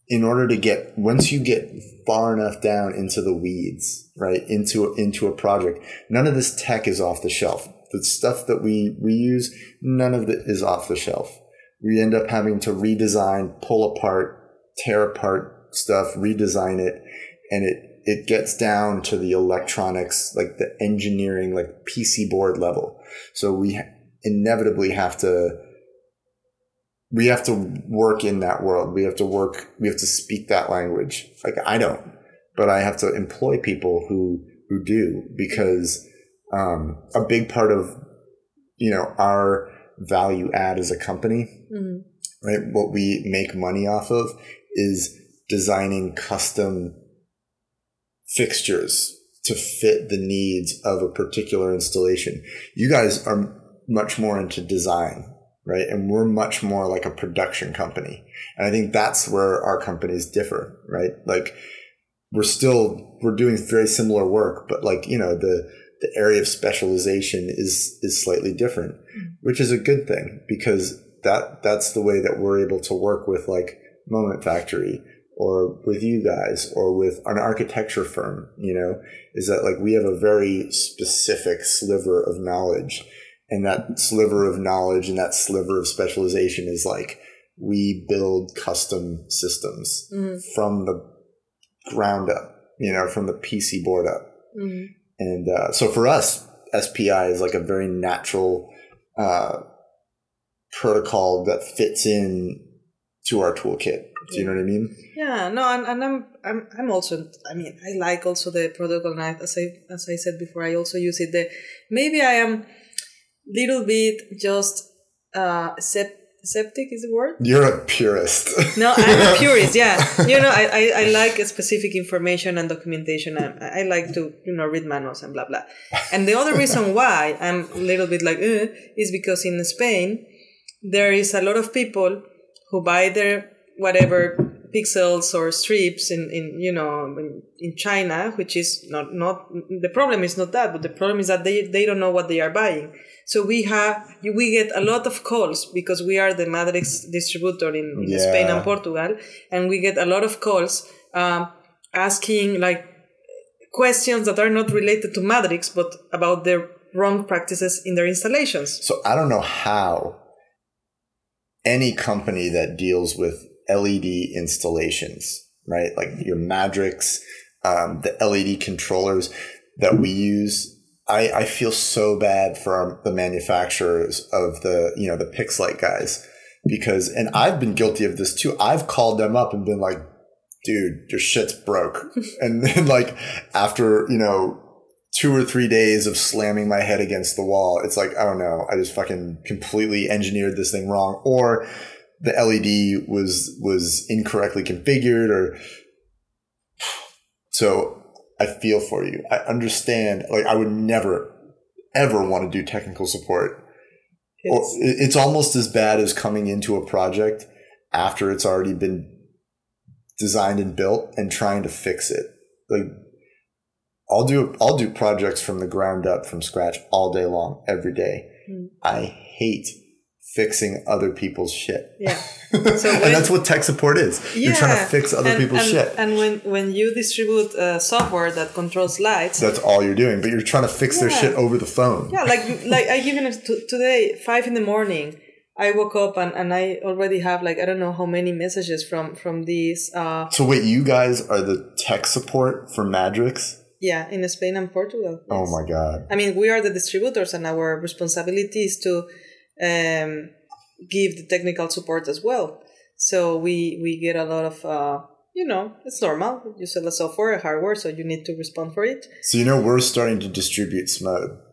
in order to get once you get far enough down into the weeds, right, into into a project, none of this tech is off the shelf. The stuff that we we use, none of it is off the shelf. We end up having to redesign, pull apart, tear apart stuff, redesign it, and it it gets down to the electronics, like the engineering, like PC board level. So we inevitably have to, we have to work in that world. We have to work, we have to speak that language. Like I don't, but I have to employ people who, who do because, um, a big part of, you know, our value add as a company, mm-hmm. right? What we make money off of is designing custom fixtures to fit the needs of a particular installation. You guys are much more into design, right? And we're much more like a production company. And I think that's where our companies differ, right? Like we're still we're doing very similar work, but like, you know, the the area of specialization is is slightly different, mm-hmm. which is a good thing because that that's the way that we're able to work with like Moment Factory or with you guys or with an architecture firm, you know, is that like we have a very specific sliver of knowledge. And that sliver of knowledge and that sliver of specialization is like we build custom systems mm-hmm. from the ground up, you know, from the PC board up. Mm-hmm. And uh, so for us, SPI is like a very natural uh, protocol that fits in to our toolkit. Do you know what I mean? Yeah, no, and, and I'm I'm I'm also I mean I like also the protocol knife as I as I said before I also use it. The maybe I am little bit just uh sept, septic is the word. You're a purist. *laughs* no, I'm a purist. Yeah, *laughs* you know I, I, I like specific information and documentation. I, I like to you know read manuals and blah blah. And the other reason *laughs* why I'm a little bit like uh, is because in Spain there is a lot of people who buy their whatever pixels or strips in, in you know in, in China, which is not not the problem is not that, but the problem is that they they don't know what they are buying. So we have we get a lot of calls because we are the Madrix distributor in, in Yeah. Spain and Portugal, and we get a lot of calls um, asking like questions that are not related to Madrix but about their wrong practices in their installations. So I don't know how any company that deals with LED installations, right? Like your Madrix, um, the LED controllers that we use. I, I feel so bad for our, the manufacturers of the, you know, the Pixlite guys because, and I've been guilty of this too. I've called them up and been like, dude, your shit's broke. *laughs* and then like after, you know, two or three days of slamming my head against the wall, it's like, oh, I don't know, I just fucking completely engineered this thing wrong. Or the LED was was incorrectly configured or *sighs* so I feel for you. I understand like I would never ever want to do technical support. It's, it- it's almost as bad as coming into a project after it's already been designed and built and trying to fix it. Like I'll do I'll do projects from the ground up from scratch all day long every day. Mm. I hate fixing other people's shit. yeah. *laughs* and when- that's what tech support is. You're trying to Yeah. fix other and, people's and, shit. And when, when you distribute uh, software that controls lights, that's all you're doing, but you're trying to fix their shit over the phone. yeah, like like I given it to, today, five in the morning. I woke up and, and I already have like I don't know how many messages from from these uh So wait, you guys are the tech support for Madrix? yeah in Spain and Portugal. Oh my god. I mean, we are the distributors, and our responsibility is to um, give the technical support as well. So we we get a lot of uh, you know it's normal. You sell a software, a hardware, so you need to respond for it. So you know we're starting to distribute Smode. *laughs*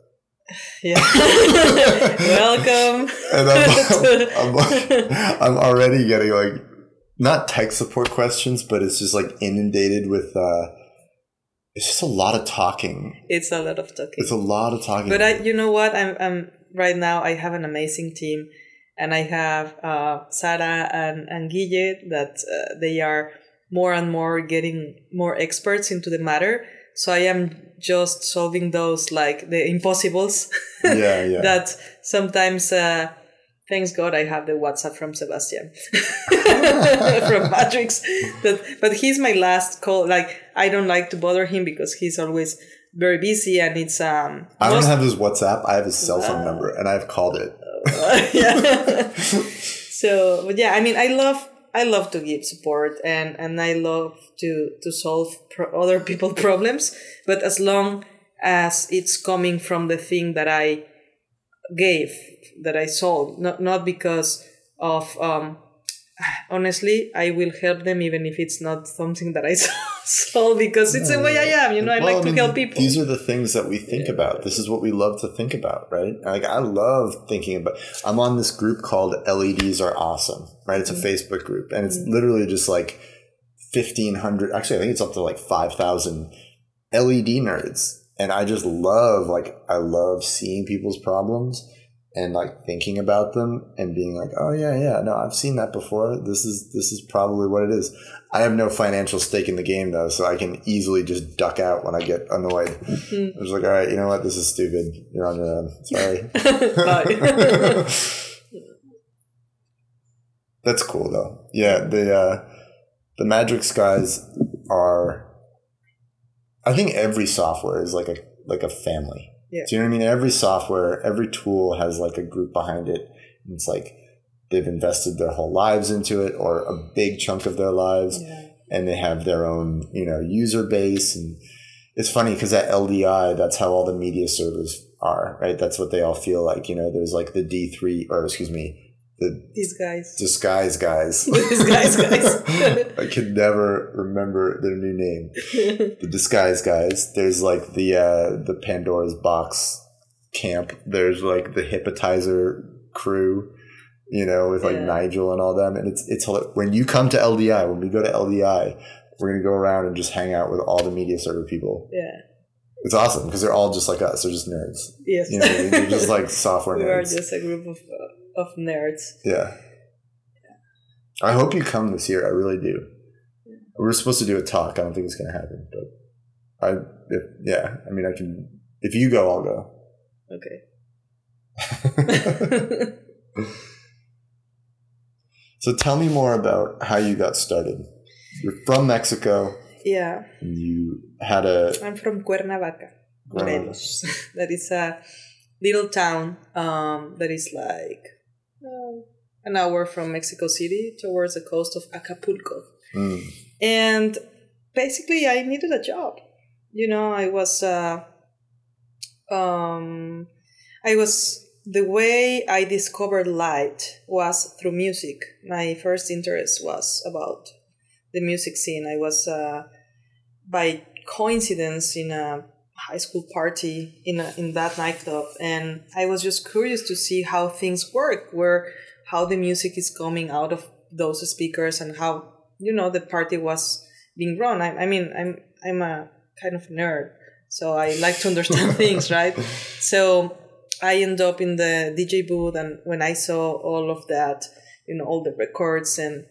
Yeah. *laughs* Welcome. And *laughs* I'm, I'm, I'm already getting like not tech support questions, but it's just like inundated with uh it's just a lot of talking. it's a lot of talking. It's a lot of talking. But I, you know what? I'm, I'm right now. I have an amazing team, and I have uh, Sara and and Guille that uh, they are more and more getting more experts into the matter. So I am just solving those like the impossibles yeah, yeah. *laughs* that sometimes. Uh, Thanks God I have the WhatsApp from Sebastian *laughs* from Madrix. That, but he's my last call. Like I don't like to bother him because he's always very busy and it's um. I don't most- have his WhatsApp. I have his cell phone number, and I've called it. *laughs* yeah. *laughs* so, but yeah, I mean, I love I love to give support and and I love to to solve pro- other people *laughs* problems, but as long as it's coming from the thing that I gave that I solved, not not because of um. Honestly, I will help them even if it's not something that I *laughs* solve because it's the way I am. You know, I Well, like to mean, help people. These are the things that we think about. This is what we love to think about, right? Like I love thinking about. I'm on this group called LEDs are awesome, right? It's a Mm-hmm. Facebook group, and it's literally just like fifteen hundred. Actually, I think it's up to like five thousand LED nerds, and I just love like I love seeing people's problems and like thinking about them and being like, oh yeah, yeah, no, I've seen that before. This is this is probably what it is. I have no financial stake in the game though, so I can easily just duck out when I get annoyed. Mm. I was like, all right, you know what, this is stupid. You're on your own. Sorry. *laughs* *laughs* That's cool though. Yeah, the uh, the magic guys are. I think every software is like a like a family. Yeah. Do you know what I mean? Every software, every tool has like a group behind it. And it's like they've invested their whole lives into it, or a big chunk of their lives, Yeah. and they have their own you know user base. And it's funny because at LDI, that's how all the media servers are, right? That's what they all feel like. You know, there's like the D three, or excuse me, the These guys. disguise guys. *laughs* disguise guys. *laughs* I can never remember their new name. The disguise guys. There's like the uh, the Pandora's box camp. There's like the Hippotizer crew. You know, with like Yeah. Nigel and all them. And it's it's when you come to LDI. When we go to LDI, we're gonna go around and just hang out with all the media server people. Yeah. It's awesome because they're all just like us. They're just nerds. Yes. You know, what I mean? they're just like *laughs* software we are nerds. just a group of uh, of nerds. Yeah. I hope you come this year. I really do. We're supposed to do a talk. I don't think it's going to happen, but I, if, yeah, I mean, I can. If you go, I'll go. Okay. *laughs* so tell me more about how you got started. You're from Mexico. yeah, you had a I'm from Cuernavaca. Morelos. *laughs* that is a little town um, that is like uh, an hour from Mexico City towards the coast of Acapulco. mm, and basically i needed a job. You know i was uh um i was the way i discovered light was through music. My first interest was about the music scene. I was uh by coincidence in a high school party in a, in that nightclub and i was just curious to see how things work where how the music is coming out of those speakers and how you know the party was being run. I, I mean i'm i'm a kind of nerd so i like to understand *laughs* things right? So i end up in the dj booth and when i saw all of that you know all the records and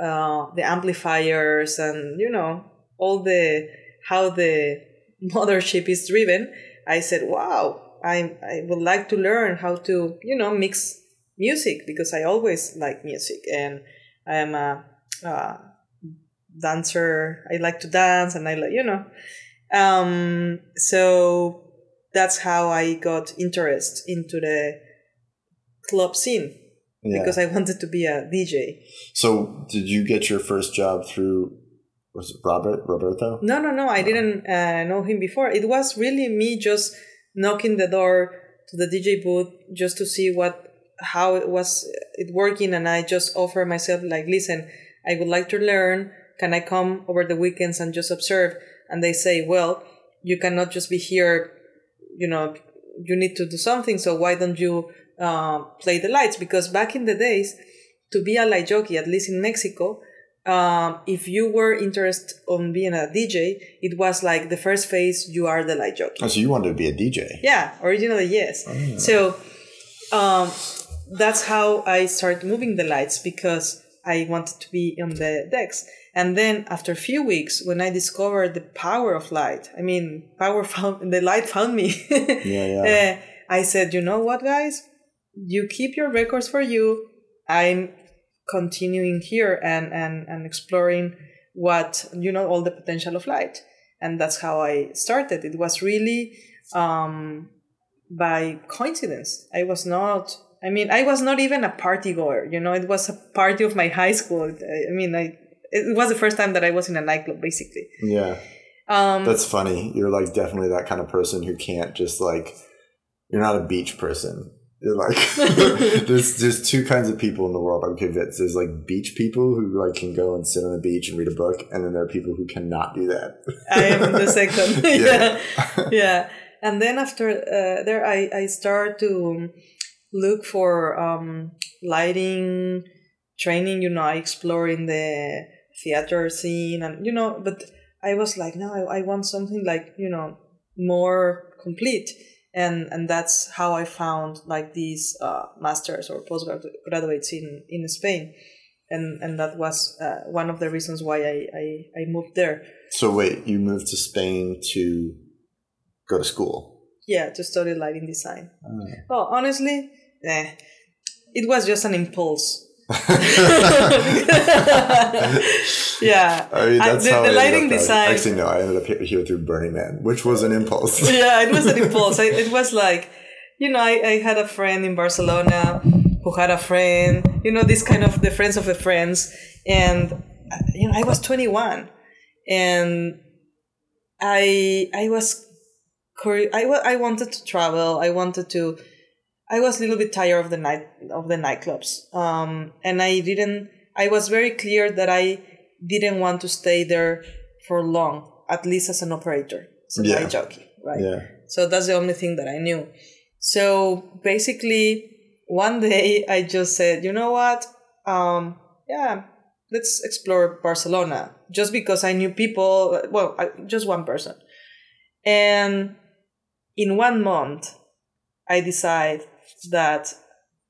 uh, the amplifiers and you know all the how the mothership is driven i said wow i i would like to learn how to you know mix music because i always like music and i am a uh, dancer i like to dance and i like you know um so that's how i got interest into the club scene yeah. because i *laughs* wanted to be a dj so did you get your first job through? Was it Robert Roberto? No, no, no. I didn't uh, know him before. It was really me just knocking the door to the DJ booth just to see what how it was it working, and I just offer myself like, listen, I would like to learn. Can I come over the weekends and just observe? And they say, well, you cannot just be here. You know, you need to do something. So why don't you uh, play the lights? Because back in the days, to be a light jockey, at least in Mexico, um, if you were interested on being a DJ, it was like the first phase you are the light jockey. Oh, so you wanted to be a DJ? Yeah, originally yes. So um, that's how I started moving the lights because I wanted to be on the decks. And then after a few weeks, when I discovered the power of light, I mean, power *laughs* found the light found me. Yeah, yeah. *laughs* Uh, I said, you know what, guys, you keep your records for you. I'm continuing here and and and exploring what you know all the potential of light and that's how i started it was really um by coincidence i was not i mean i was not even a party goer you know it was a party of my high school i I mean i it was the first time that i was in a nightclub basically Yeah. um That's funny. You're like definitely that kind of person who can't just like you're not a beach person. You're like *laughs* there's there's two kinds of people in the world I'm convinced. There's like beach people who like can go and sit on the beach and read a book, and then there are people who cannot do that. I am the second. *laughs* Yeah. *laughs* yeah. yeah. And then after uh, there, I, I start to look for um, lighting training, you know, I explore in the theater scene and, you know, but I was like, no, I, I want something like, you know, more complete. And, and that's how I found like these uh, masters or postgraduates in, in Spain. And, and that was uh, one of the reasons why I, I, I moved there. So wait, you moved to Spain to go to school. Yeah, to study lighting design. Oh. Well, honestly, eh, it was just an impulse. *laughs* yeah. I mean, I- that's the, how the I lighting ended up design. Actually, no, I ended up here through Burning Man, which was an impulse. *laughs* yeah, it was an *laughs* impulse. I, it was like, you know, I, I had a friend in Barcelona who had a friend, you know, this kind of the friends of the friends. And, uh, you know, I was 21 and I, I was, I, I wanted to travel. I wanted to, I was a little bit tired of the night, of the nightclubs. Um, and I didn't, I was very clear that I didn't want to stay there for long, at least as an operator, as a Yeah. night jockey, right? yeah. So that's the only thing that I knew. So basically, one day I just said, you know what? Um, yeah, let's explore Barcelona. Just because I knew people, well, I, just one person. And in one month, I decide that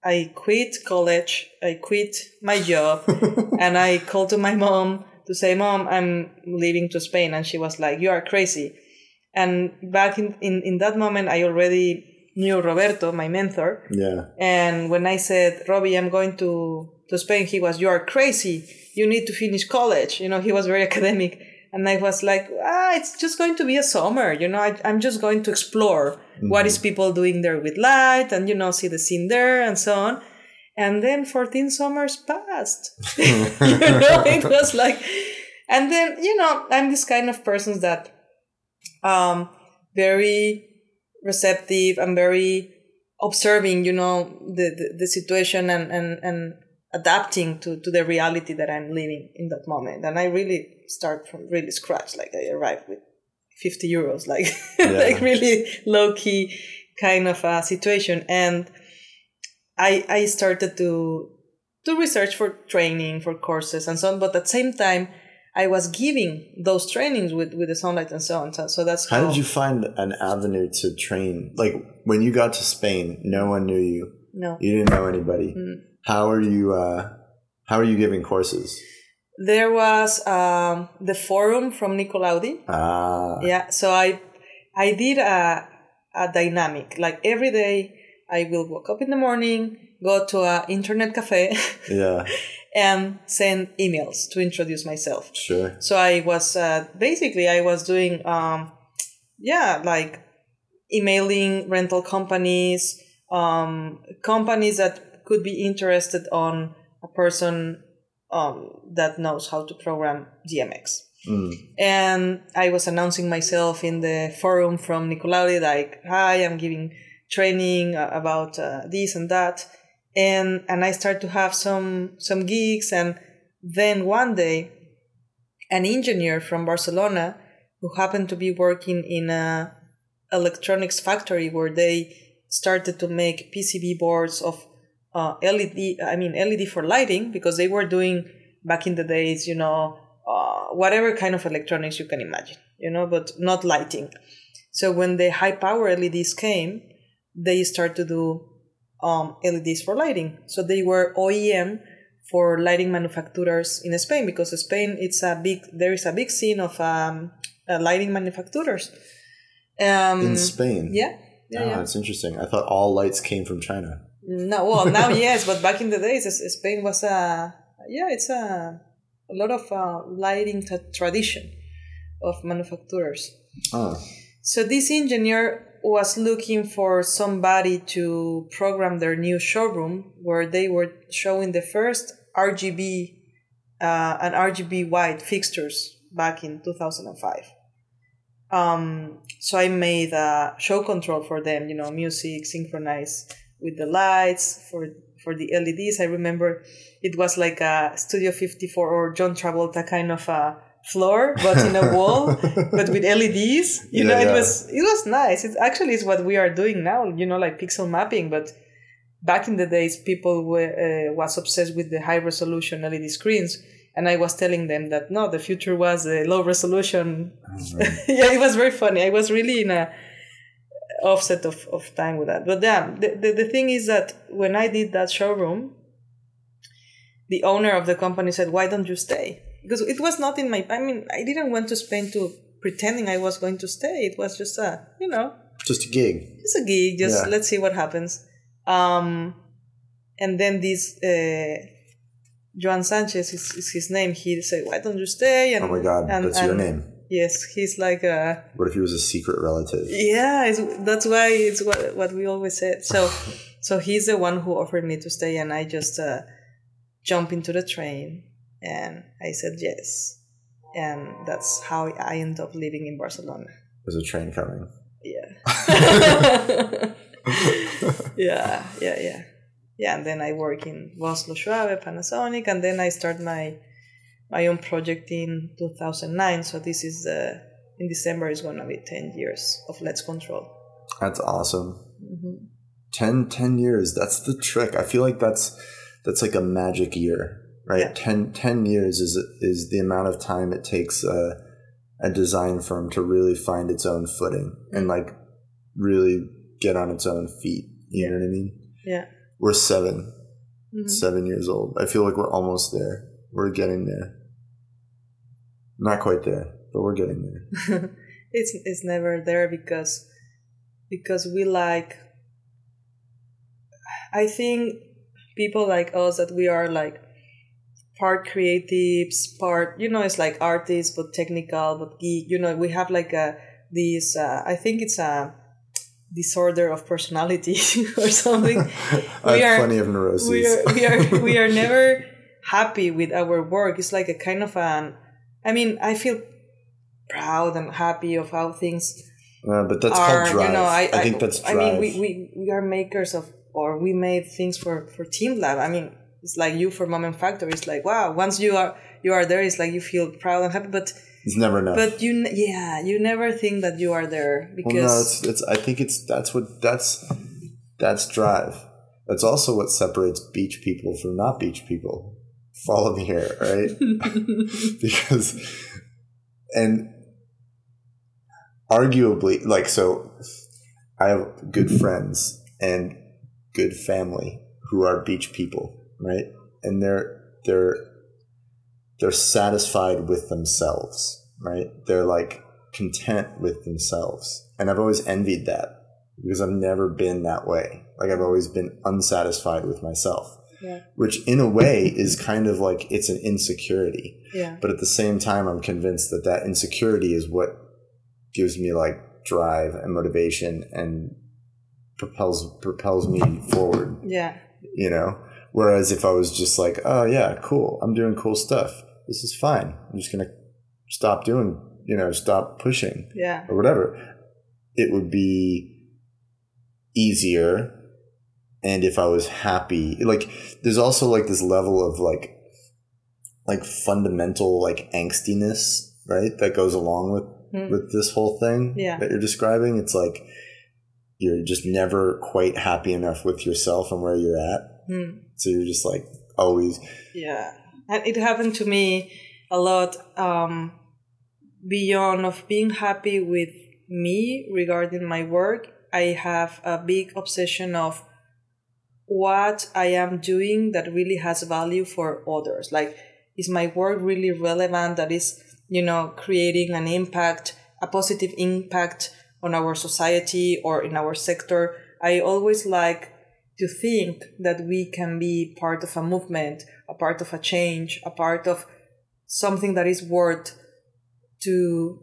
I quit college, I quit my job, *laughs* and I called to my mom to say, Mom, I'm leaving to Spain. And she was like, You are crazy. And back in, in, in that moment, I already knew Roberto, my mentor. Yeah. And when I said, Robbie, I'm going to, to Spain, he was, You are crazy. You need to finish college. You know, he was very *laughs* academic. And I was like, ah, it's just going to be a summer. You know, I, I'm just going to explore mm-hmm. what is people doing there with light and, you know, see the scene there and so on. And then 14 summers passed. *laughs* *laughs* you know, it was like, and then, you know, I'm this kind of person that, um, very receptive and very observing, you know, the, the, the situation and, and, and adapting to, to the reality that I'm living in that moment. And I really start from really scratch. Like I arrived with 50 euros, like, *laughs* yeah. like really low key kind of a situation. And I, I started to, to research for training, for courses and so on. But at the same time, I was giving those trainings with, with the Sunlite and so on. So, so that's how, how did you find an avenue to train? Like when you got to Spain, no one knew you. No. You didn't know anybody. Mm how are you uh, how are you giving courses? There was um, the forum from nicolaudie. Ah. yeah so i i did a, a dynamic. Like every day i will wake up in the morning go to an internet cafe *laughs* yeah. and send emails to introduce myself. Sure. So i was uh, basically i was doing um, yeah like emailing rental companies um, companies that could be interested on a person um, that knows how to program DMX. Mm. And I was announcing myself in the forum from Nicolaudie, like, hi, I'm giving training about uh, this and that. And, and I start to have some, some gigs. And then one day, an engineer from Barcelona who happened to be working in a electronics factory where they started to make PCB boards of uh, LED, I mean LED for lighting because they were doing back in the days, you know, uh, whatever kind of electronics you can imagine, you know, but not lighting. So when the high power LEDs came, they started to do um, LEDs for lighting. So they were OEM for lighting manufacturers in Spain because Spain it's a big there is a big scene of um, uh, lighting manufacturers. Um, in Spain. Yeah. Yeah, oh, yeah. that's interesting. I thought all lights came from China. No, well now *laughs* yes, but back in the days, Spain was a yeah, it's a a lot of uh, lighting t- tradition of manufacturers. Oh. So this engineer was looking for somebody to program their new showroom where they were showing the first RGB uh, and RGB white fixtures back in 2005. Um, so I made a show control for them, you know, music, synchronized with the lights for for the LEDs. I remember it was like a Studio 54 or John Travolta kind of a floor, but in a *laughs* wall, but with LEDs. You yeah, know, it yeah. was it was nice. It actually is what we are doing now. You know, like pixel mapping, but back in the days, people were uh, was obsessed with the high resolution LED screens. And I was telling them that no, the future was a low resolution. Oh, *laughs* yeah, it was very funny. I was really in a offset of, of time with that. But yeah, the, the, the thing is that when I did that showroom, the owner of the company said, Why don't you stay? Because it was not in my, I mean, I didn't went to Spain to pretending I was going to stay. It was just a, you know, just a gig. Just a gig. Just yeah. let's see what happens. Um, and then this, uh, Joan Sanchez is, is his name. He said, "Why don't you stay?" And, oh my God, and, that's and, your name. Yes, he's like a. What if he was a secret relative? Yeah, that's why it's what what we always said. So, *laughs* so he's the one who offered me to stay, and I just uh, jump into the train, and I said yes, and that's how I end up living in Barcelona. There's a train coming. Yeah. *laughs* *laughs* yeah, yeah, yeah, yeah. And then I work in Vossloh Schwabe, Panasonic, and then I start my my own project in 2009. So this is uh, in December is going to be 10 years of LEDs Control. That's awesome. Mm-hmm. 10, 10 years. That's the trick. I feel like that's that's like a magic year, right? Yeah. 10, 10 years is is the amount of time it takes a, a design firm to really find its own footing and like really get on its own feet. You yeah. know what I mean? Yeah. We're 7 seven years old. I feel like we're almost there. We're getting there. Not quite there, but we're getting there. *laughs* it's it's never there because because we like I think people like us that we are like part creatives, part you know, it's like artists but technical but geek. You know, we have like a this. Uh, I think it's a disorder of personality *laughs* or something. *laughs* I have plenty of neuroses. We are we are we are *laughs* never happy with our work. It's like a kind of an. I mean, I feel proud and happy of how things. Uh, but that's are, called drive. You know, I, I, I think that's drive. I mean, we, we, we are makers of, or we made things for for Team Lab. I mean, it's like you for Moment Factory. It's like wow. Once you are you are there, it's like you feel proud and happy. But it's never enough. But you, yeah, you never think that you are there because. Well, no, it's, it's. I think it's that's what that's that's drive. That's also what separates beach people from not beach people. Follow me here, right? *laughs* because, and arguably, like so, I have good friends and good family who are beach people right? And they're they're they're satisfied with themselves, right? They're like content with themselves. And I've always envied that because I've never been that way. Like I've always been unsatisfied with myself. Yeah. Which in a way is kind of like it's an insecurity. Yeah. But at the same time I'm convinced that that insecurity is what gives me like drive and motivation and propels propels me forward. Yeah. You know? Whereas if I was just like, oh yeah, cool, I'm doing cool stuff. This is fine. I'm just gonna stop doing, you know, stop pushing, yeah, or whatever. It would be easier, and if I was happy, like there's also like this level of like, like fundamental like angstiness, right? That goes along with mm. with this whole thing yeah. that you're describing. It's like you're just never quite happy enough with yourself and where you're at. Mm. So you're just like always. Yeah. And it happened to me a lot um, beyond of being happy with me regarding my work. I have a big obsession of what I am doing that really has value for others. Like, is my work really relevant? That is, you know, creating an impact, a positive impact on our society or in our sector. I always like to think that we can be part of a movement, a part of a change, a part of something that is worth to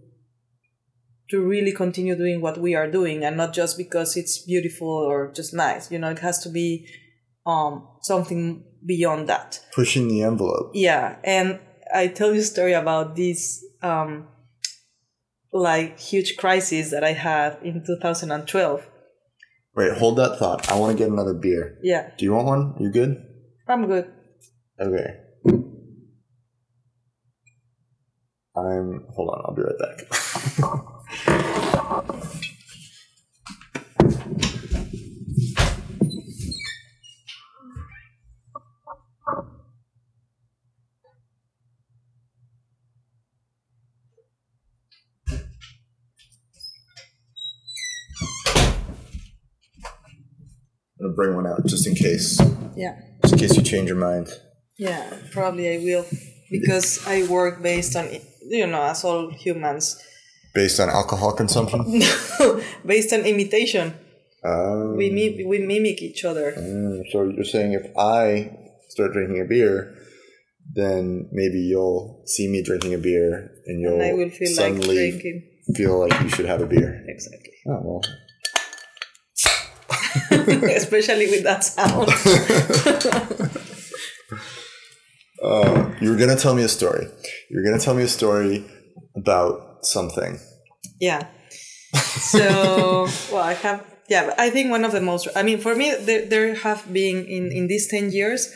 to really continue doing what we are doing and not just because it's beautiful or just nice. You know, it has to be um something beyond that. Pushing the envelope. Yeah. And I tell you a story about this um like huge crisis that I had in 2012 Wait, hold that thought. I want to get another beer. Yeah. Do you want one? You good? I'm good. Okay. I'm. Hold on. I'll be right back. *laughs* bring one out just in case. Yeah. Just in case you change your mind. Yeah, probably I will because I work based on you know as all humans. Based on alcohol consumption. *laughs* No, based on imitation. Um, we mi- we mimic each other. Um, so you're saying if I start drinking a beer, then maybe you'll see me drinking a beer and you'll and I will feel suddenly like drinking. feel like you should have a beer. Exactly. Oh well, *laughs* especially with that sound. *laughs* uh, you were gonna tell me a story. You were gonna tell me a story about something. Yeah. So, *laughs* well, I have. Yeah, I think one of the most. I mean, for me, there there have been in in these ten years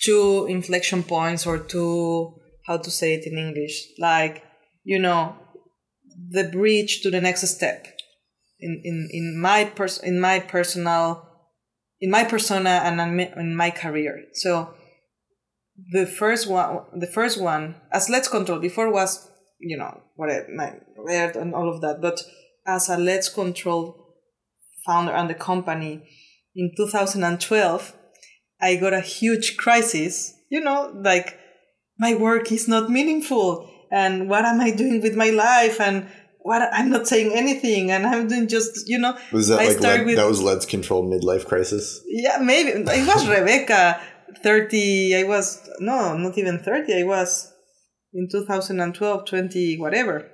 two inflection points or two how to say it in English, like you know, the bridge to the next step in in in my pers- in my personal in my persona and in my career. So the first one, the first one, as LEDs Control before was you know what my red and all of that, but as a LEDs Control founder and the company in 2012, I got a huge crisis. You know, like my work is not meaningful, and what am I doing with my life? And what I'm not saying anything, and I'm doing just you know. Was that I like start Led, with- that was LEDs Control midlife crisis? Yeah, maybe it was *laughs* Rebeca. Thirty. I was no, not even thirty. I was in 2012, 20, whatever.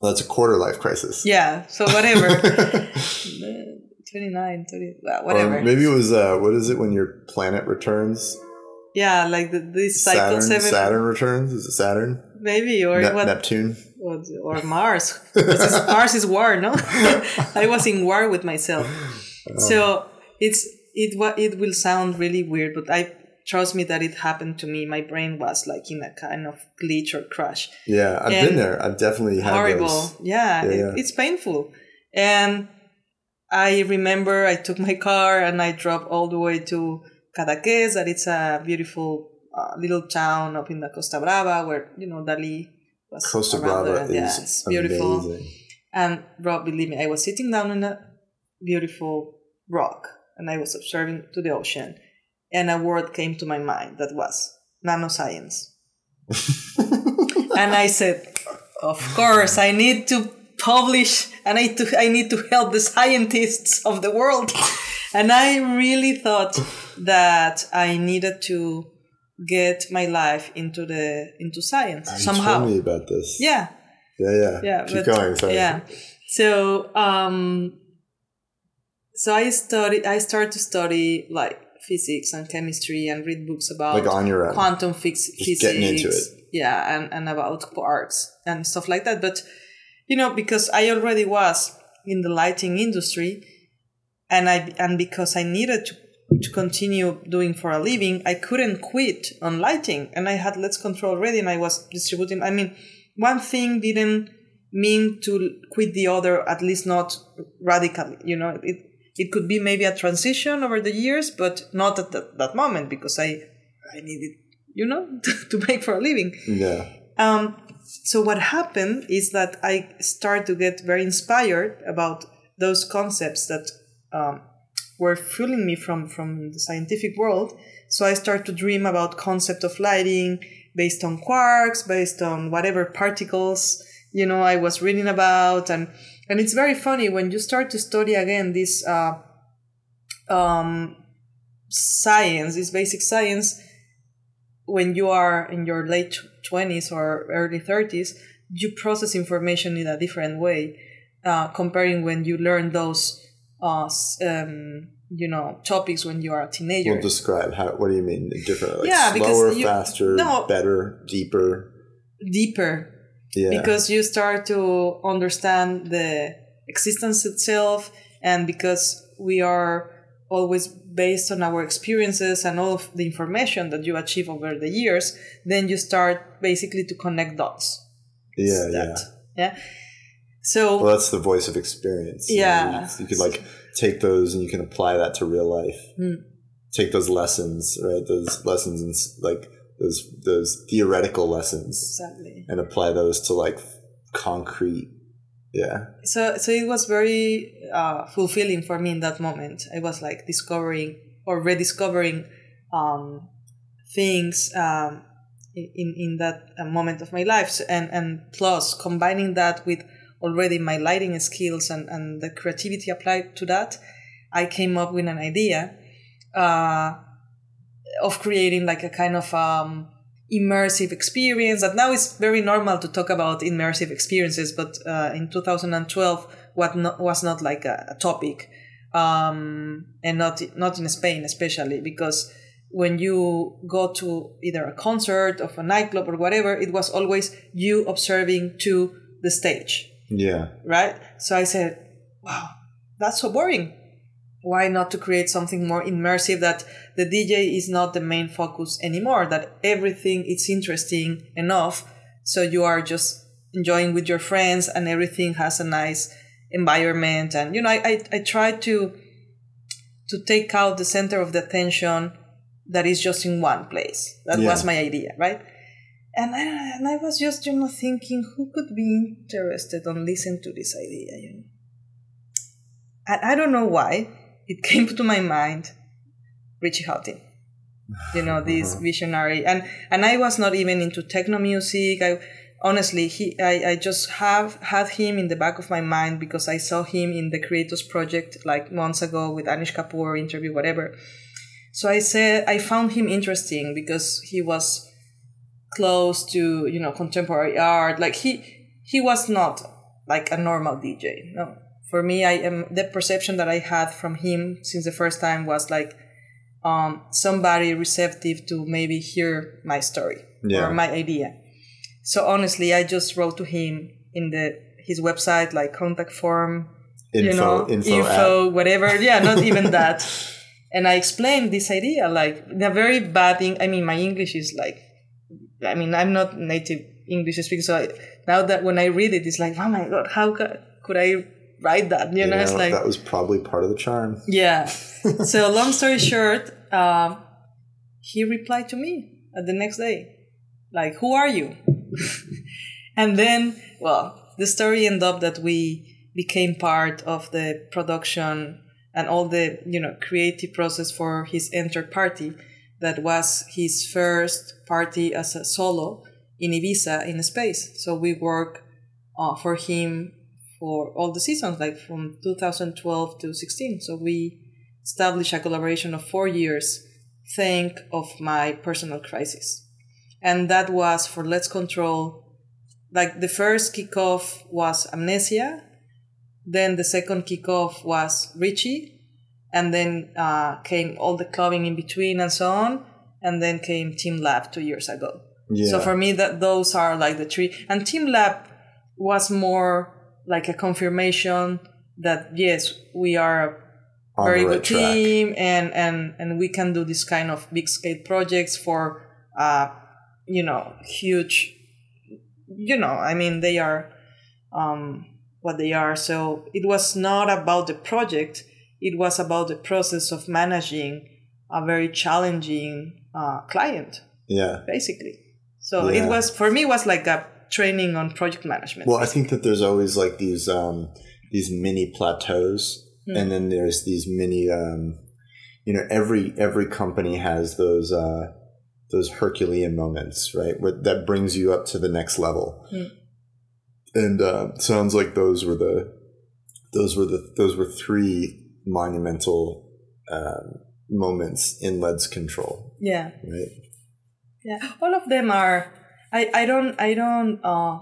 Well, that's a quarter life crisis. Yeah. So whatever. *laughs* 29, 30, whatever. Or maybe it was uh, what is it when your planet returns? yeah, like the, this cycle Saturn. seven. Saturn returns. Is it Saturn? Maybe or Ne- what? Neptune. Or, or Mars. This is- Mars is war, no? *laughs* I was in war with myself. So it's it it will sound really weird, but I trust me that it happened to me. My brain was like in a kind of glitch or crash. Yeah, I've And been there. I've definitely had Horrible. those. Yeah, Yeah, it- yeah. it's painful. And I remember I took my car and I drove all the way to Cadaqués, that it's a beautiful uh, little town up in the Costa Brava where, you know, Dali Costa. Brava And, yeah, it's beautiful. amazing. And Rob, believe me, I was sitting down on a beautiful rock and I was observing to the ocean. And a word came to my mind that was nanoscience. and I said, of course, I need to publish and I, to, I need to help the scientists of the world. And I really thought that I needed to get my life into the into science You somehow. told me about this. Yeah, yeah, yeah. yeah Keep but- going. Sorry. yeah so um so i studied i started to study like physics and chemistry and read books about Like on your own. quantum fix- physics getting into it. yeah and, and about quarks and stuff like that but you know because i already was in the lighting industry and i and because i needed to to continue doing for a living i couldn't quit on lighting and i had LEDs Control already and i was distributing i mean one thing didn't mean to quit the other at least not radically you know it it could be maybe a transition over the years but not at that, that moment because i i needed you know *laughs* to make for a living Yeah. um, so what happened is that I started to get very inspired about those concepts that um, were fueling me from from the scientific world. So I started to dream about concept of lighting based on quarks, based on whatever particles you know I was reading about, and and it's very funny when you start to study again this uh, um, science, this basic science when you are in your late 20s or early 30s, you process information in a different way, uh, comparing when you learn those, uh, um, you know, topics when you are a teenager. Well, describe how. What do you mean different? Like Yeah, slower, you- faster, no. better, deeper. Deeper, Yeah. because you start to understand the existence itself, and because we are always based on our experiences and all of the information that you achieve over the years, then you start basically to connect dots. yeah, yeah. Yeah. So Well, that's the voice of experience. know, Yeah. you, you could like take those and you can apply that to real life. Hmm. Take those lessons, right? Those lessons and like those those theoretical lessons, exactly. and apply those to like concrete. Yeah. So so it was very uh, fulfilling for me in that moment. I was like discovering or rediscovering um, things um, in in that uh, moment of my life, and and plus combining that with already my lighting skills and and the creativity applied to that, I came up with an idea uh, of creating like a kind of um, immersive experience that now is very normal to talk about immersive experiences but uh, in 2012 what was not like a, a topic um, and not not in Spain especially because when you go to either a concert or a nightclub or whatever it was always you observing to the stage Yeah. right? So I said, wow, that's so boring. Why not to create something more immersive that the DJ is not the main focus anymore, that everything is interesting enough so you are just enjoying with your friends and everything has a nice environment and you know I, I, I try to to take out the center of the attention that is just in one place. That Yeah. was my idea, right? And I, and I was just, you know, thinking who could be interested on listening to this idea, you know. And I don't know why it *laughs* came to my mind, Richie Hawtin. you know this *laughs* visionary and and i was not even into techno music i honestly he I, I just have had him in the back of my mind because i saw him in the creators project like months ago with anish kapoor interview whatever so i said i found him interesting because he was close to you know contemporary art. Like he he was not like a normal dj no. For me i am the perception that i had from him since the first time was like um, somebody receptive to maybe hear my story Yeah. or my idea. So honestly i just wrote to him in the his website like contact form Info, you know info, at- whatever. Yeah not *laughs* even that. And i explained this idea like the very bad thing i mean my english is like i mean i'm not native english speaker so I, now that when i read it it's like oh my god how could, could i write that? You, you know, know, it's like that was probably part of the charm. yeah. *laughs* So long story short um, he replied to me at the next day like who are you? *laughs* And then well the story ended up that we became part of the production and all the you know creative process for his enter party that was his first party as a solo in ibiza in space. So we work uh, for him for all the seasons like from 2012 to 16 so we established a collaboration of four years think of my personal crisis. And that was for LEDs Control. Like the first kickoff was amnesia. Then the second kickoff was richie and then uh, came all the clubbing in between and so on and then came team lab two years ago Yeah. so for me that those are like the three and team lab was more like a confirmation that yes we are a On very right good track. team and and and we can do this kind of big scale projects for uh you know huge you know i mean they are um what they are so it was not about the project it was about the process of managing a very challenging uh, client Yeah. basically so Yeah. it was for me it was like a training on project management Well, I think that there's always like these um, these mini plateaus, Hmm. and then there's these mini. Um, you know, every every company has those uh, those Herculean moments, right? Where, that brings you up to the next level. Hmm. And uh, sounds like those were the those were the those were three monumental um, moments in LEDs Control, yeah right? Yeah, all of them are. I I don't I don't. Uh,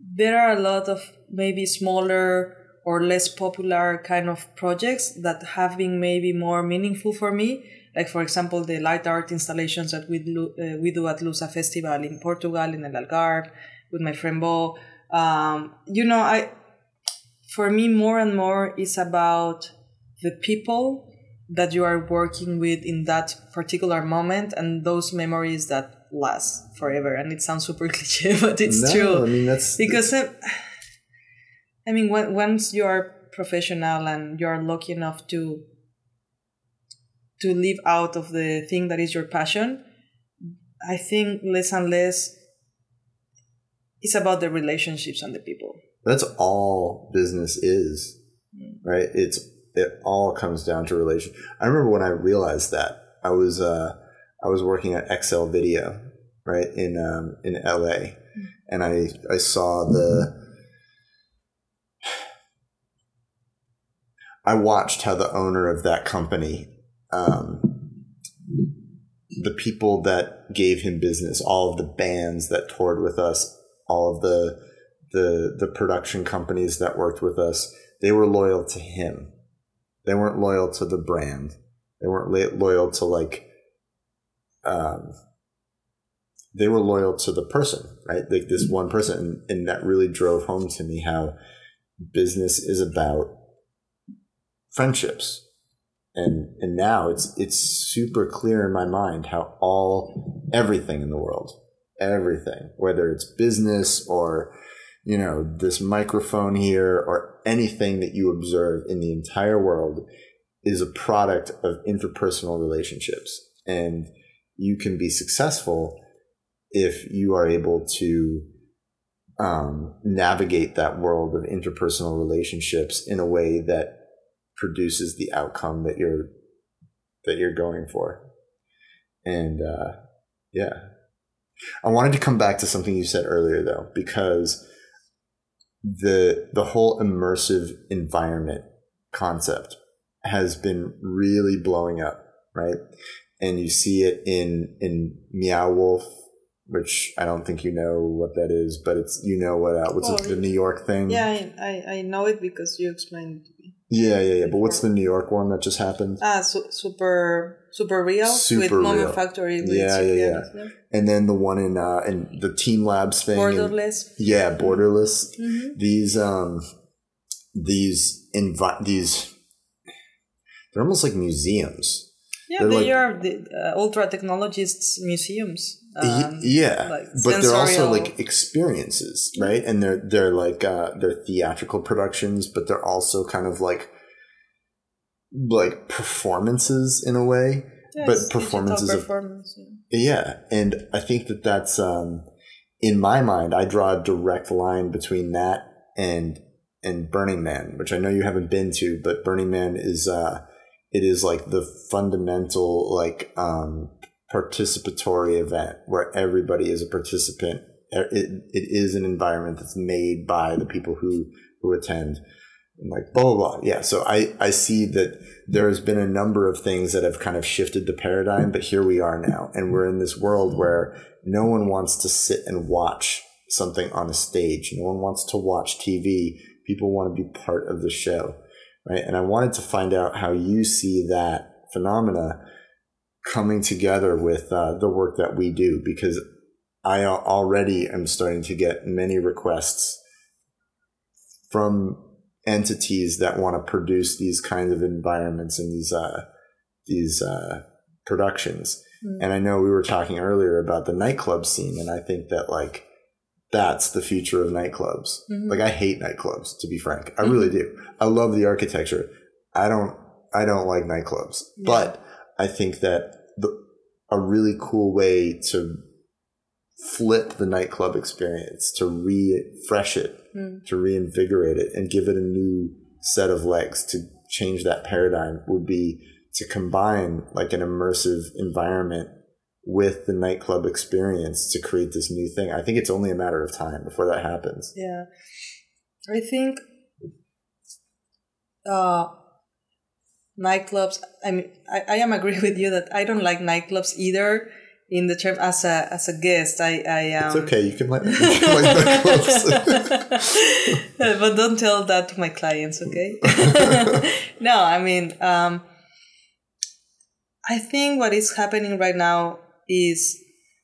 there are a lot of maybe smaller or less popular kind of projects that have been maybe more meaningful for me. Like for example, the light art installations that we do, uh, we do at Lusa Festival in Portugal in El Algarve with my friend Bo. Um, you know, I for me more and more is about the people that you are working with in that particular moment and those memories that last forever. And it sounds super *laughs* cliche but it's no, true. I mean that's because uh, i mean when, once you are professional and you are lucky enough to to live out of the thing that is your passion i think less and less it's about the relationships and the people that's all business is right? It's it all comes down to relation i remember when i realized that i was uh i was working at xl video right in um in la and i i saw the i watched how the owner of that company um the people that gave him business all of the bands that toured with us all of the the the production companies that worked with us they were loyal to him. They weren't loyal to the brand. They weren't loyal to like um they were loyal to the person right? Like this one person and, and that really drove home to me how business is about friendships. And and now it's it's super clear in my mind how all everything in the world everything whether it's business or you know this microphone here or anything that you observe in the entire world is a product of interpersonal relationships and you can be successful if you are able to um, navigate that world of interpersonal relationships in a way that produces the outcome that you're that you're going for. And uh, yeah. I wanted to come back to something you said earlier though, because the the whole immersive environment concept has been really blowing up, right? And you see it in in Meow Wolf, which I don't think you know what that is, but it's you know what uh, what's Oh, it, the New York thing? Yeah, I, I, know it because you explained it to me. Yeah, yeah, yeah. But what's the New York one that just happened? Ah, su- super super real with Super Moment real. Factory. With Yeah, yeah, yeah. And then the one in uh in the Team Labs thing. and- Borderless. yeah, borderless. Mhm. These um these invi- these they're almost like museums. Yeah, They're they like- are the uh, ultra technologists museums. Um, yeah, like but they're also like experiences, right? And they're they're like uh, they're theatrical productions, but they're also kind of like like performances in a way. yeah, but performances of- performance. yeah. Yeah, and I think that that's um, in my mind. I draw a direct line between that and and Burning Man, which I know you haven't been to, but Burning Man is uh, it is like the fundamental like um, participatory event where everybody is a participant. Er, it, it is an environment that's made by the people who who attend. And like blah blah blah. Yeah, so I I see that there has been a number of things that have kind of shifted the paradigm, but here we are now, and we're in this world where no one wants to sit and watch something on a stage. No one wants to watch TV. People want to be part of the show, right? And I wanted to find out how you see that phenomena coming together with uh, the work that we do, because I already am starting to get many requests from entities that want to produce these kinds of environments and these uh, these uh, productions. Mm. And I know we were talking earlier about the nightclub scene, and I think that like that's the future of nightclubs. Mhm. Like I hate nightclubs, to be frank. I really do. I love the architecture. I don't. I don't like nightclubs, Yeah. but I think that the, a really cool way to flip the nightclub experience, to refresh it, Mm. to reinvigorate it, and give it a new set of legs to change that paradigm would be to combine like an immersive environment with the nightclub experience to create this new thing. I think it's only a matter of time before that happens. Yeah, I think uh, nightclubs. I mean, I, I am agree with you that I don't like nightclubs either. In the term as a as a guest, I I um, It's okay. You can like, *laughs* you can like nightclubs. *laughs* but don't tell that to my clients, okay? *laughs* no, I mean, um, I think what is happening right now is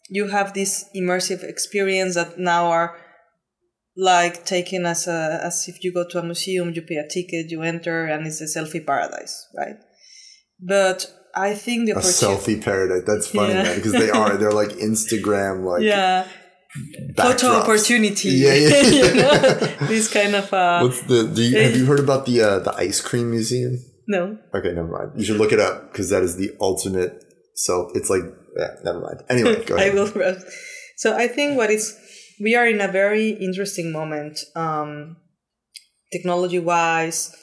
you have this immersive experience that now are like taken as a as if you go to a museum, you pay a ticket, you enter, and it's a selfie paradise, right? But I think the a opportunity, selfie paradise. That's funny, Yeah. man, because they are. *laughs* They're like Instagram, like yeah, photo backdrops. opportunity, Yeah, yeah. *laughs* you *laughs* know, this kind of uh, What's the? Do you, have you heard about the uh, the ice cream museum? no. Okay, never mind. You should look it up because that is the ultimate So It's like yeah, never mind. Anyway, go ahead. I will. So I think what is we are in a very interesting moment, um, technology wise,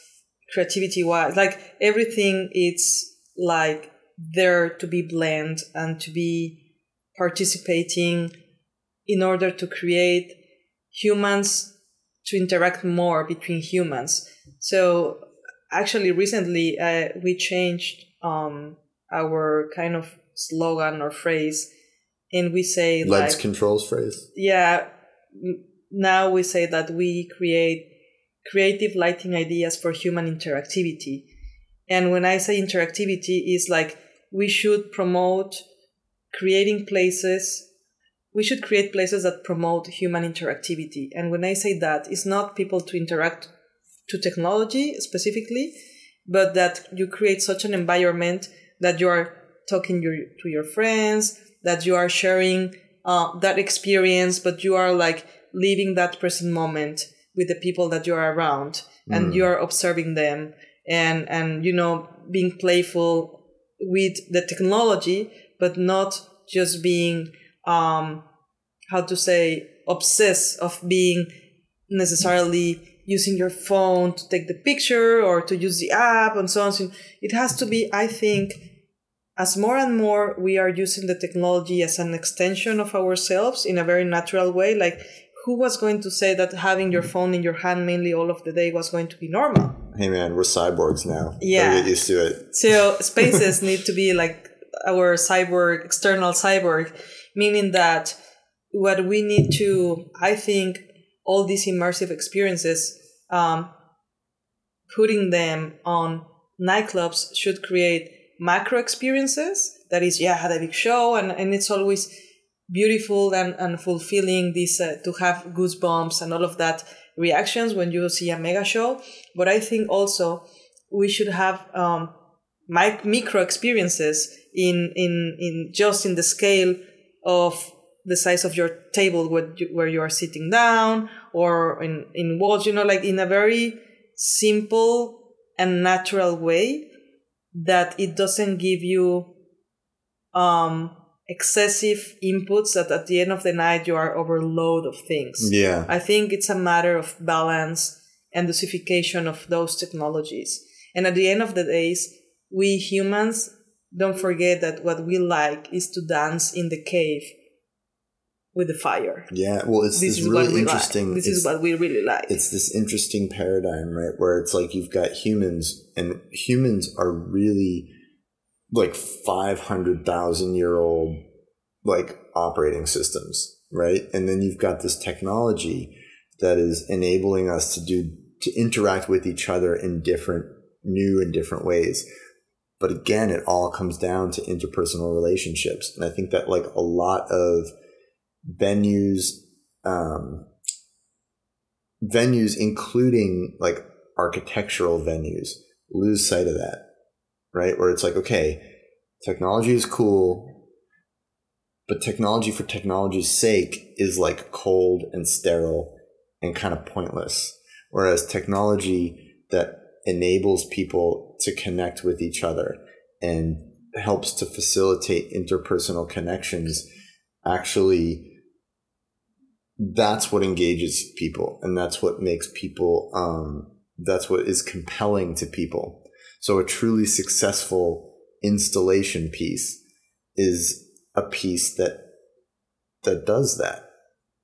creativity wise. Like everything, it's like there to be blend and to be participating in order to create humans to interact more between humans. So actually, recently uh, we changed um, our kind of slogan or phrase, and we say Lens like controls phrase. yeah now we say that we create creative lighting ideas for human interactivity and when i say interactivity is like we should promote creating places we should create places that promote human interactivity and when i say that it's not people to interact to technology specifically but that you create such an environment that you are talking your, to your friends that you are sharing uh, that experience, but you are like living that present moment with the people that you are around, and you are observing them, and and you know being playful with the technology, but not just being um, how to say obsessed of being necessarily using your phone to take the picture or to use the app and so on. So it has to be, I think, as more and more we are using the technology as an extension of ourselves in a very natural way, like who was going to say that having your phone in your hand mainly all of the day was going to be normal? Hey man, we're cyborgs now. Yeah. Get used to it. So *laughs* spaces need to be like our cyborg, external cyborg, meaning that what we need to, I think, all these immersive experiences, um, putting them on nightclubs should create macro experiences. That is, yeah, I had a big show, and, and it's always beautiful and, and fulfilling this uh, to have goosebumps and all of that reactions when you see a mega show. But I think also we should have um, mic- micro experiences in, in, in just in the scale of the size of your table where you, where you are sitting down or in, in walls, you know, like in a very simple and natural way that it doesn't give you um, excessive inputs that at the end of the night you are overload of things. Yeah. I think it's a matter of balance and dosification of those technologies. And at the end of the days, we humans don't forget that what we like is to dance in the cave with the fire. Yeah. Well, it's This this, really interesting. like. This is what we really like. it's this interesting paradigm, right? Where it's like you've got humans, and humans are really like 500,000 year old like operating systems, right? And then you've got this technology that is enabling us to do, to interact with each other in different, new and different ways. But again, it all comes down to interpersonal relationships. And I think that like a lot of venues, um, venues, including like architectural venues, lose sight of that, right? Where it's like, okay, technology is cool, but technology for technology's sake is like cold and sterile and kind of pointless. Whereas technology that enables people to connect with each other and helps to facilitate interpersonal connections actually that's what engages people and that's what makes people um, that's what is compelling to people. So a truly successful installation piece is a piece that that does that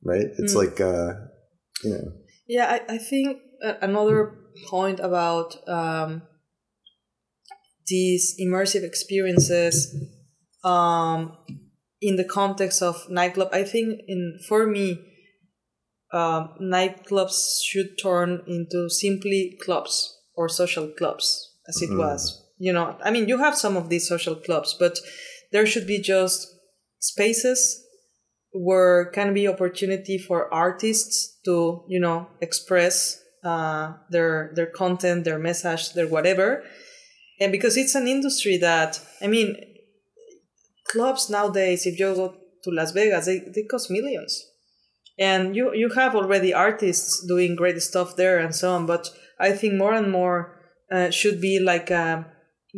right? It's Mm. like uh you know. Yeah, I, I think uh, another point about um, these immersive experiences um, in the context of nightclub, I think in for me, um, nightclubs should turn into simply clubs or social clubs, as it Mm. was. You know, I mean, you have some of these social clubs, but there should be just spaces where can be opportunity for artists to you know express uh, their their content their message their whatever and because it's an industry that i mean clubs nowadays if you go to las vegas they, they cost millions and you you have already artists doing great stuff there and so on but i think more and more uh, should be like a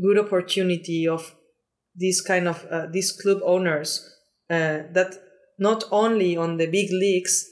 good opportunity of these kind of uh, these club owners uh, that not only on the big leagues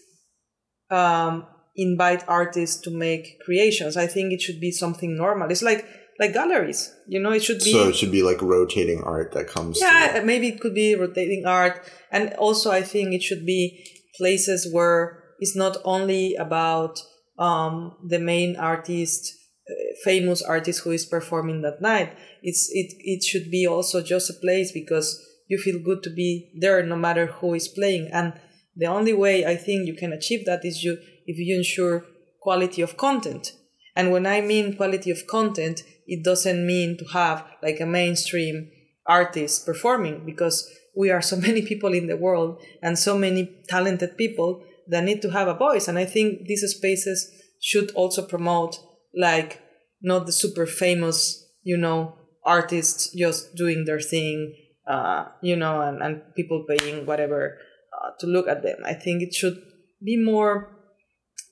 um, invite artists to make creations. I think it should be something normal. It's like like galleries, you know. It should be so it should be like rotating art that comes yeah. Maybe it could be rotating art, and also I think it should be places where it's not only about um, the main artist, uh, famous artist who is performing that night. It's it it should be also just a place because you feel good to be there no matter who is playing and the only way i think you can achieve that is you if you ensure quality of content and when i mean quality of content it doesn't mean to have like a mainstream artist performing because we are so *laughs* many people in the world and so many talented people that need to have a voice and i think these spaces should also promote like not the super famous you know artists just doing their thing uh, you know, and, and people paying whatever uh, to look at them. I think it should be more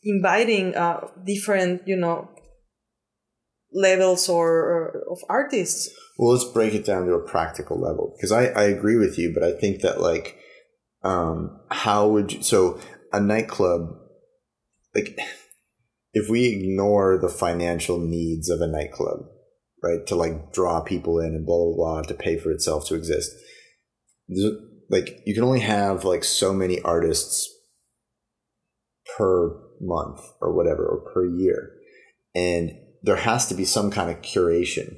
inviting uh, different, you know, levels or, or of artists. Well, let's break it down to a practical level because I, I agree with you, but I think that like, um, how would you, so a nightclub, like, if we ignore the financial needs of a nightclub, right? To like draw people in and blah blah blah to pay for itself to exist. Like you can only have like so many artists per month or whatever or per year, and there has to be some kind of curation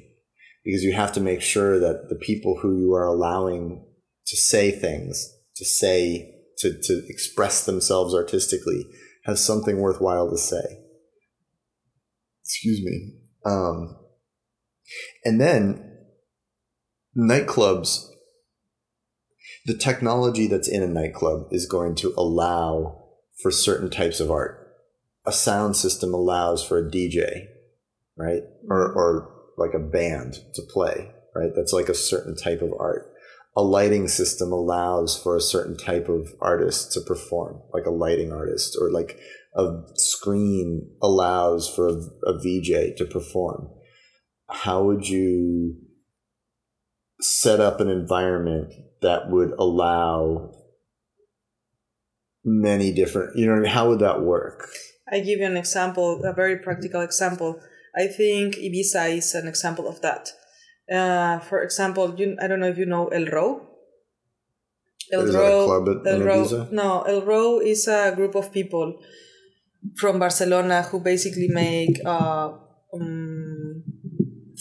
because you have to make sure that the people who you are allowing to say things, to say, to, to express themselves artistically, have something worthwhile to say. Excuse me. Um, and then nightclubs, the technology that's in a nightclub is going to allow for certain types of art. A sound system allows for a DJ, right? Or, or like a band to play, right? That's like a certain type of art. A lighting system allows for a certain type of artist to perform, like a lighting artist, or like a screen allows for a, a VJ to perform. How would you set up an environment that would allow many different, you know, how would that work? I give you an example, a very practical example. I think Ibiza is an example of that. Uh, for example, you, I don't know if you know El Row. El is Row, El Row, No, El Row is a group of people from Barcelona who basically make uh, um,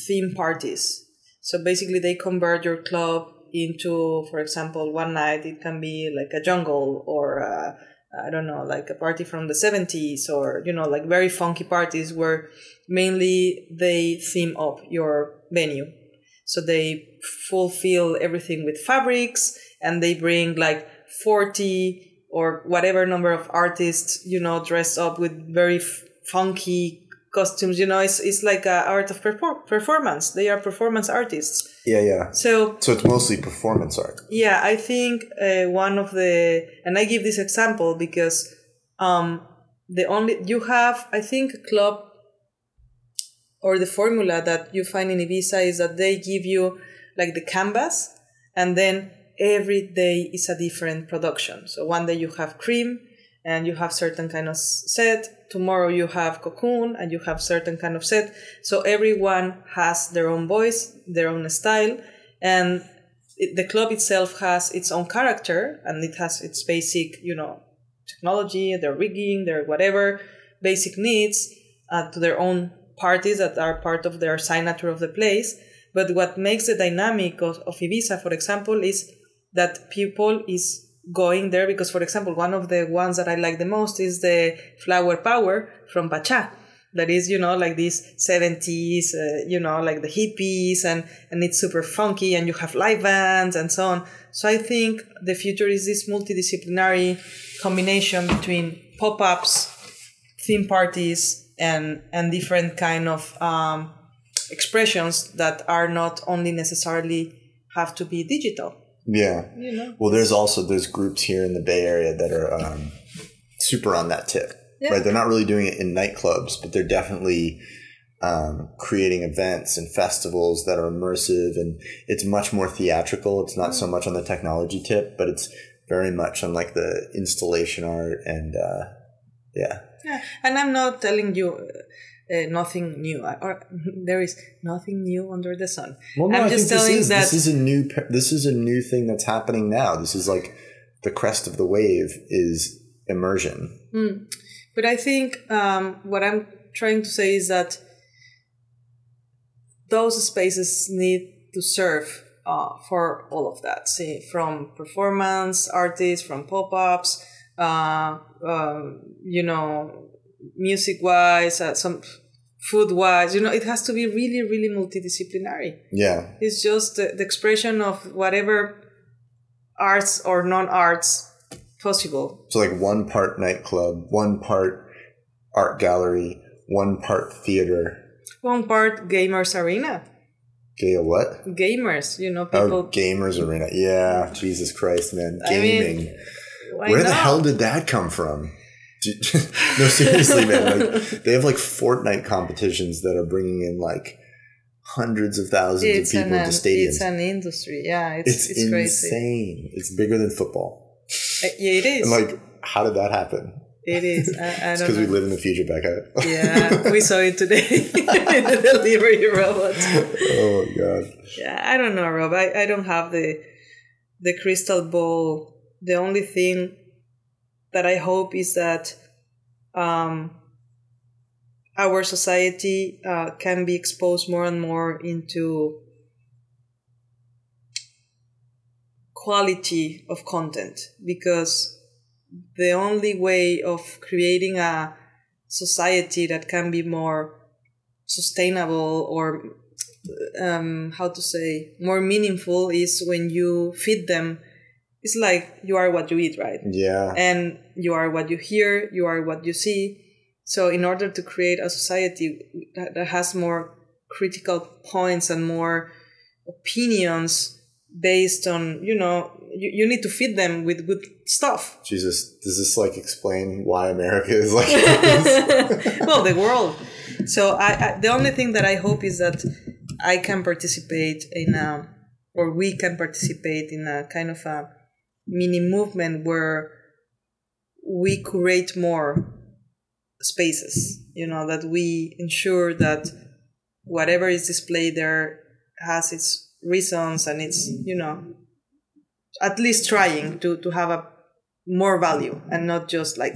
theme parties. So basically, they convert your club into, for example, one night it can be like a jungle or a, I don't know, like a party from the 70s or, you know, like very funky parties where mainly they theme up your venue. So they fulfill everything with fabrics and they bring like 40 or whatever number of artists, you know, dressed up with very f- funky costumes. You know, it's, it's like a art of performance. They are performance artists. Yeah, yeah. So, so it's mostly performance art. Yeah, I think uh, one of the, and I give this example because um, the only, you have, I think, club or the formula that you find in Ibiza is that they give you like the canvas and then every day is a different production. So one day you have cream and you have certain kind of set. Tomorrow you have cocoon and you have certain kind of set. So everyone has their own voice, their own style, and it, the club itself has its own character and it has its basic, you know, technology, their rigging, their whatever basic needs uh, to their own parties that are part of their signature of the place. But what makes the dynamic of, of Ibiza, for example, is that people is going there because, for example, one of the ones that I like the most is the Flower Power from Pacha. That is, you know, like these 70s, uh, you know, like the hippies, and, and it's super funky, and you have live bands and so on. So I think the future is this multidisciplinary combination between pop ups, theme parties, and and different kind of um, expressions that are not only necessarily have to be digital. Yeah. You know? Well, there's also there's groups here in the Bay Area that are um, super on that tip. Yeah. Right. They're not really doing it in nightclubs, but they're definitely um, creating events and festivals that are immersive and it's much more theatrical. It's not so much on the technology tip, but it's very much on like the installation art and uh, yeah. Yeah, and I'm not telling you uh, nothing new, or *laughs* there is nothing new under the sun. Well, no, I'm just telling this is, that this is a new this is a new thing that's happening now. This is like the crest of the wave is immersion. Mm. But I think um, what I'm trying to say is that those spaces need to serve uh, for all of that. See, from performance artists, from pop ups uh, um, you know, music wise, uh, some food wise, you know, it has to be really, really multidisciplinary. Yeah. It's just the, the expression of whatever arts or non arts possible. So, like one part nightclub, one part art gallery, one part theater, one part gamers arena. Gay what? Gamers, you know, oh, people. Oh, gamers arena. Yeah, Jesus Christ, man, gaming. I mean, Where not? the hell did that come from? *laughs* no, seriously, man. Like, *laughs* they have like Fortnite competitions that are bringing in like hundreds of thousands it's of people an, into stadiums. It's an industry, yeah. It's, it's, it's insane. Crazy. It's bigger than football. Uh, yeah, it is. And like, how did that happen? It is. I, I It's because we live in the future, Becca. Yeah, we saw it today in *laughs* the delivery robot. oh my god. Yeah, I don't know, Rob. I, I don't have the the crystal ball. The only thing that I hope is that um, our society uh, can be exposed more and more into quality of content. Because the only way of creating a society that can be more sustainable or um, how to say more meaningful is when you feed them it's like you are what you eat right Yeah. and you are what you hear you are what you see so in order to create a society that, has more critical points and more opinions based on you know you, you need to feed them with good stuff Jesus, does this like explain why America is like *laughs* this? *laughs* *laughs* well the world so I, I the only thing that i hope is that i can participate in a or we can participate in a kind of a mini movement where we create more spaces you know that we ensure that whatever is displayed there has its reasons and it's you know at least trying to to have a more value and not just like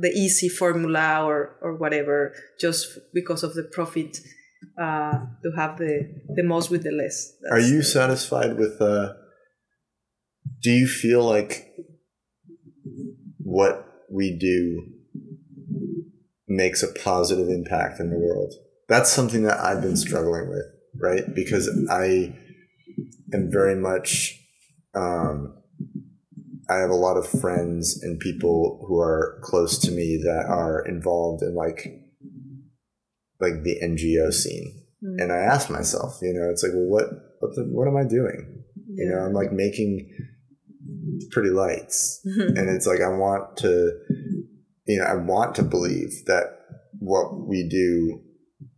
the easy formula or or whatever just because of the profit uh, to have the the most with the less. Are you satisfied with uh do you feel like what we do makes a positive impact in the world? That's something that I've been struggling with, right? Because I am very much um I have a lot of friends and people who are close to me that are involved in like like the NGO scene Mm. and I ask myself, you know, it's like, well, what, what, the, what am I doing? You know, I'm like making pretty lights, Mhm. and it's like I want to, you know, I want to believe that what we do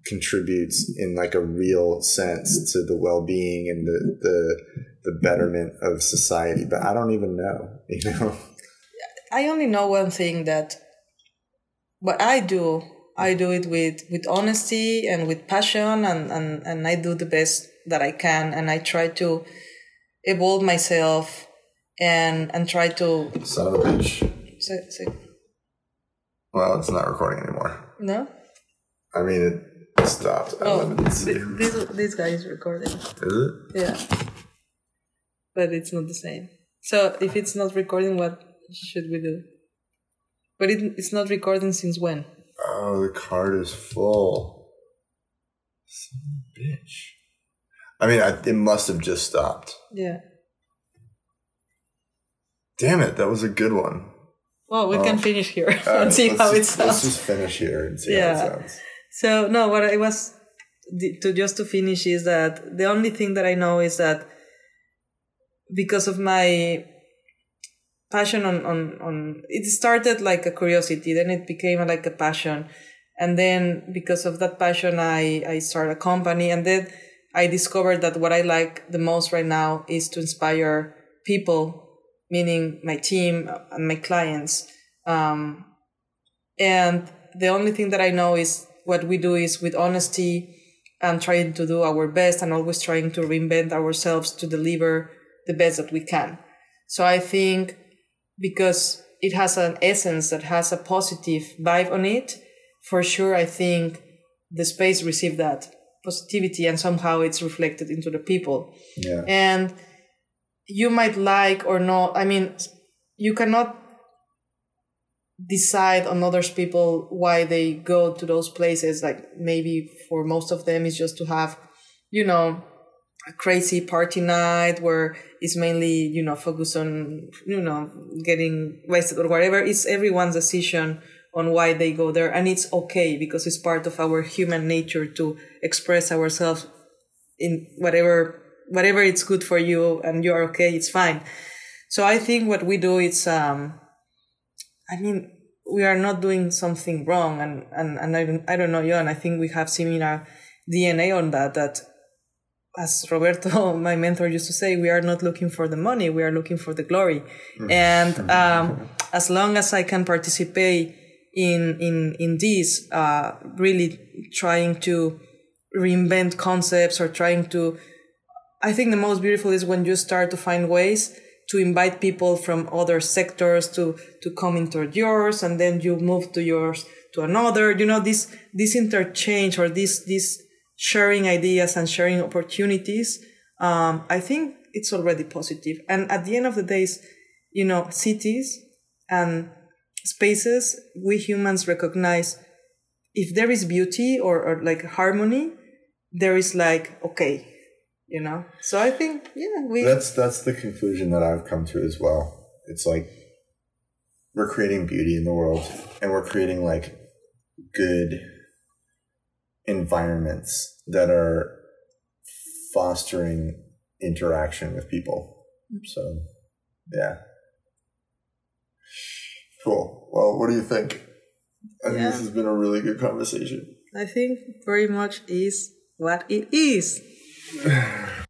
contributes in like a real sense to the well-being and the the the betterment of society, but I don't even know, *laughs* you know. I only know one thing that what I do, I do it with, with honesty and with passion and, and, and I do the best that I can and I try to evolve myself and and try to Son of a bitch. say, say, Well, it's not recording anymore. no? I mean, it stopped. Oh, this this guy is recording. Is it? Yeah. But it's not the same. So if it's not recording, what should we do? But it, it's not recording since when? Oh, the card is full. Son of a bitch. I mean, I, it must have just stopped. Yeah. Damn it, that was a good one. Well, we Oh. can finish here Uh, and see how it just, Let's just finish here and see Yeah. how it sounds. So no, what I was to just to finish is that the only thing that I know is that because of my passion on on on it started like a curiosity, then it became like a passion, and then because of that passion, I I started a company, and then I discovered that what I like the most right now is to inspire people, meaning my team and my clients. Um, and the only thing that I know is what we do is with honesty and trying to do our best and always trying to reinvent ourselves to deliver the best that we can. So I think because it has an essence that has a positive vibe on it, for sure I think the space received that positivity and somehow it's reflected into the people Yeah. and you might like or not i mean you cannot decide on others people why they go to those places. Like maybe for most of them it's just to have you know a crazy party night where it's mainly you know focused on you know getting wasted or whatever. It's everyone's decision on why they go there and it's okay because it's part of our human nature to express ourselves in whatever whatever it's good for you and you are okay it's fine so i think what we do is um i mean we are not doing something wrong and and, and I, don't, I don't know you and i think we have similar dna on that that as Roberto, *laughs* my mentor, used to say, we are not looking for the money, we are looking for the glory. And *laughs* um, as long as I can participate in in in this, uh, really trying to reinvent concepts or trying to, I think the most beautiful is when you start to find ways to invite people from other sectors to to come into yours, and then you move to yours to another. You know this this interchange or this this sharing ideas and sharing opportunities, um, I think it's already positive. And at the end of the days, you know, cities and spaces, we humans recognize if there is beauty or, or like harmony, there is like, okay, you know? So I think, yeah, we. That's, that's the conclusion that I've come to as well. It's like we're creating beauty in the world and we're creating like good environments that are fostering interaction with people. Mm-hmm. So, yeah. Cool. Well, what do you think? I think this has been a really good conversation. I think very much is what it is. 唉 *laughs*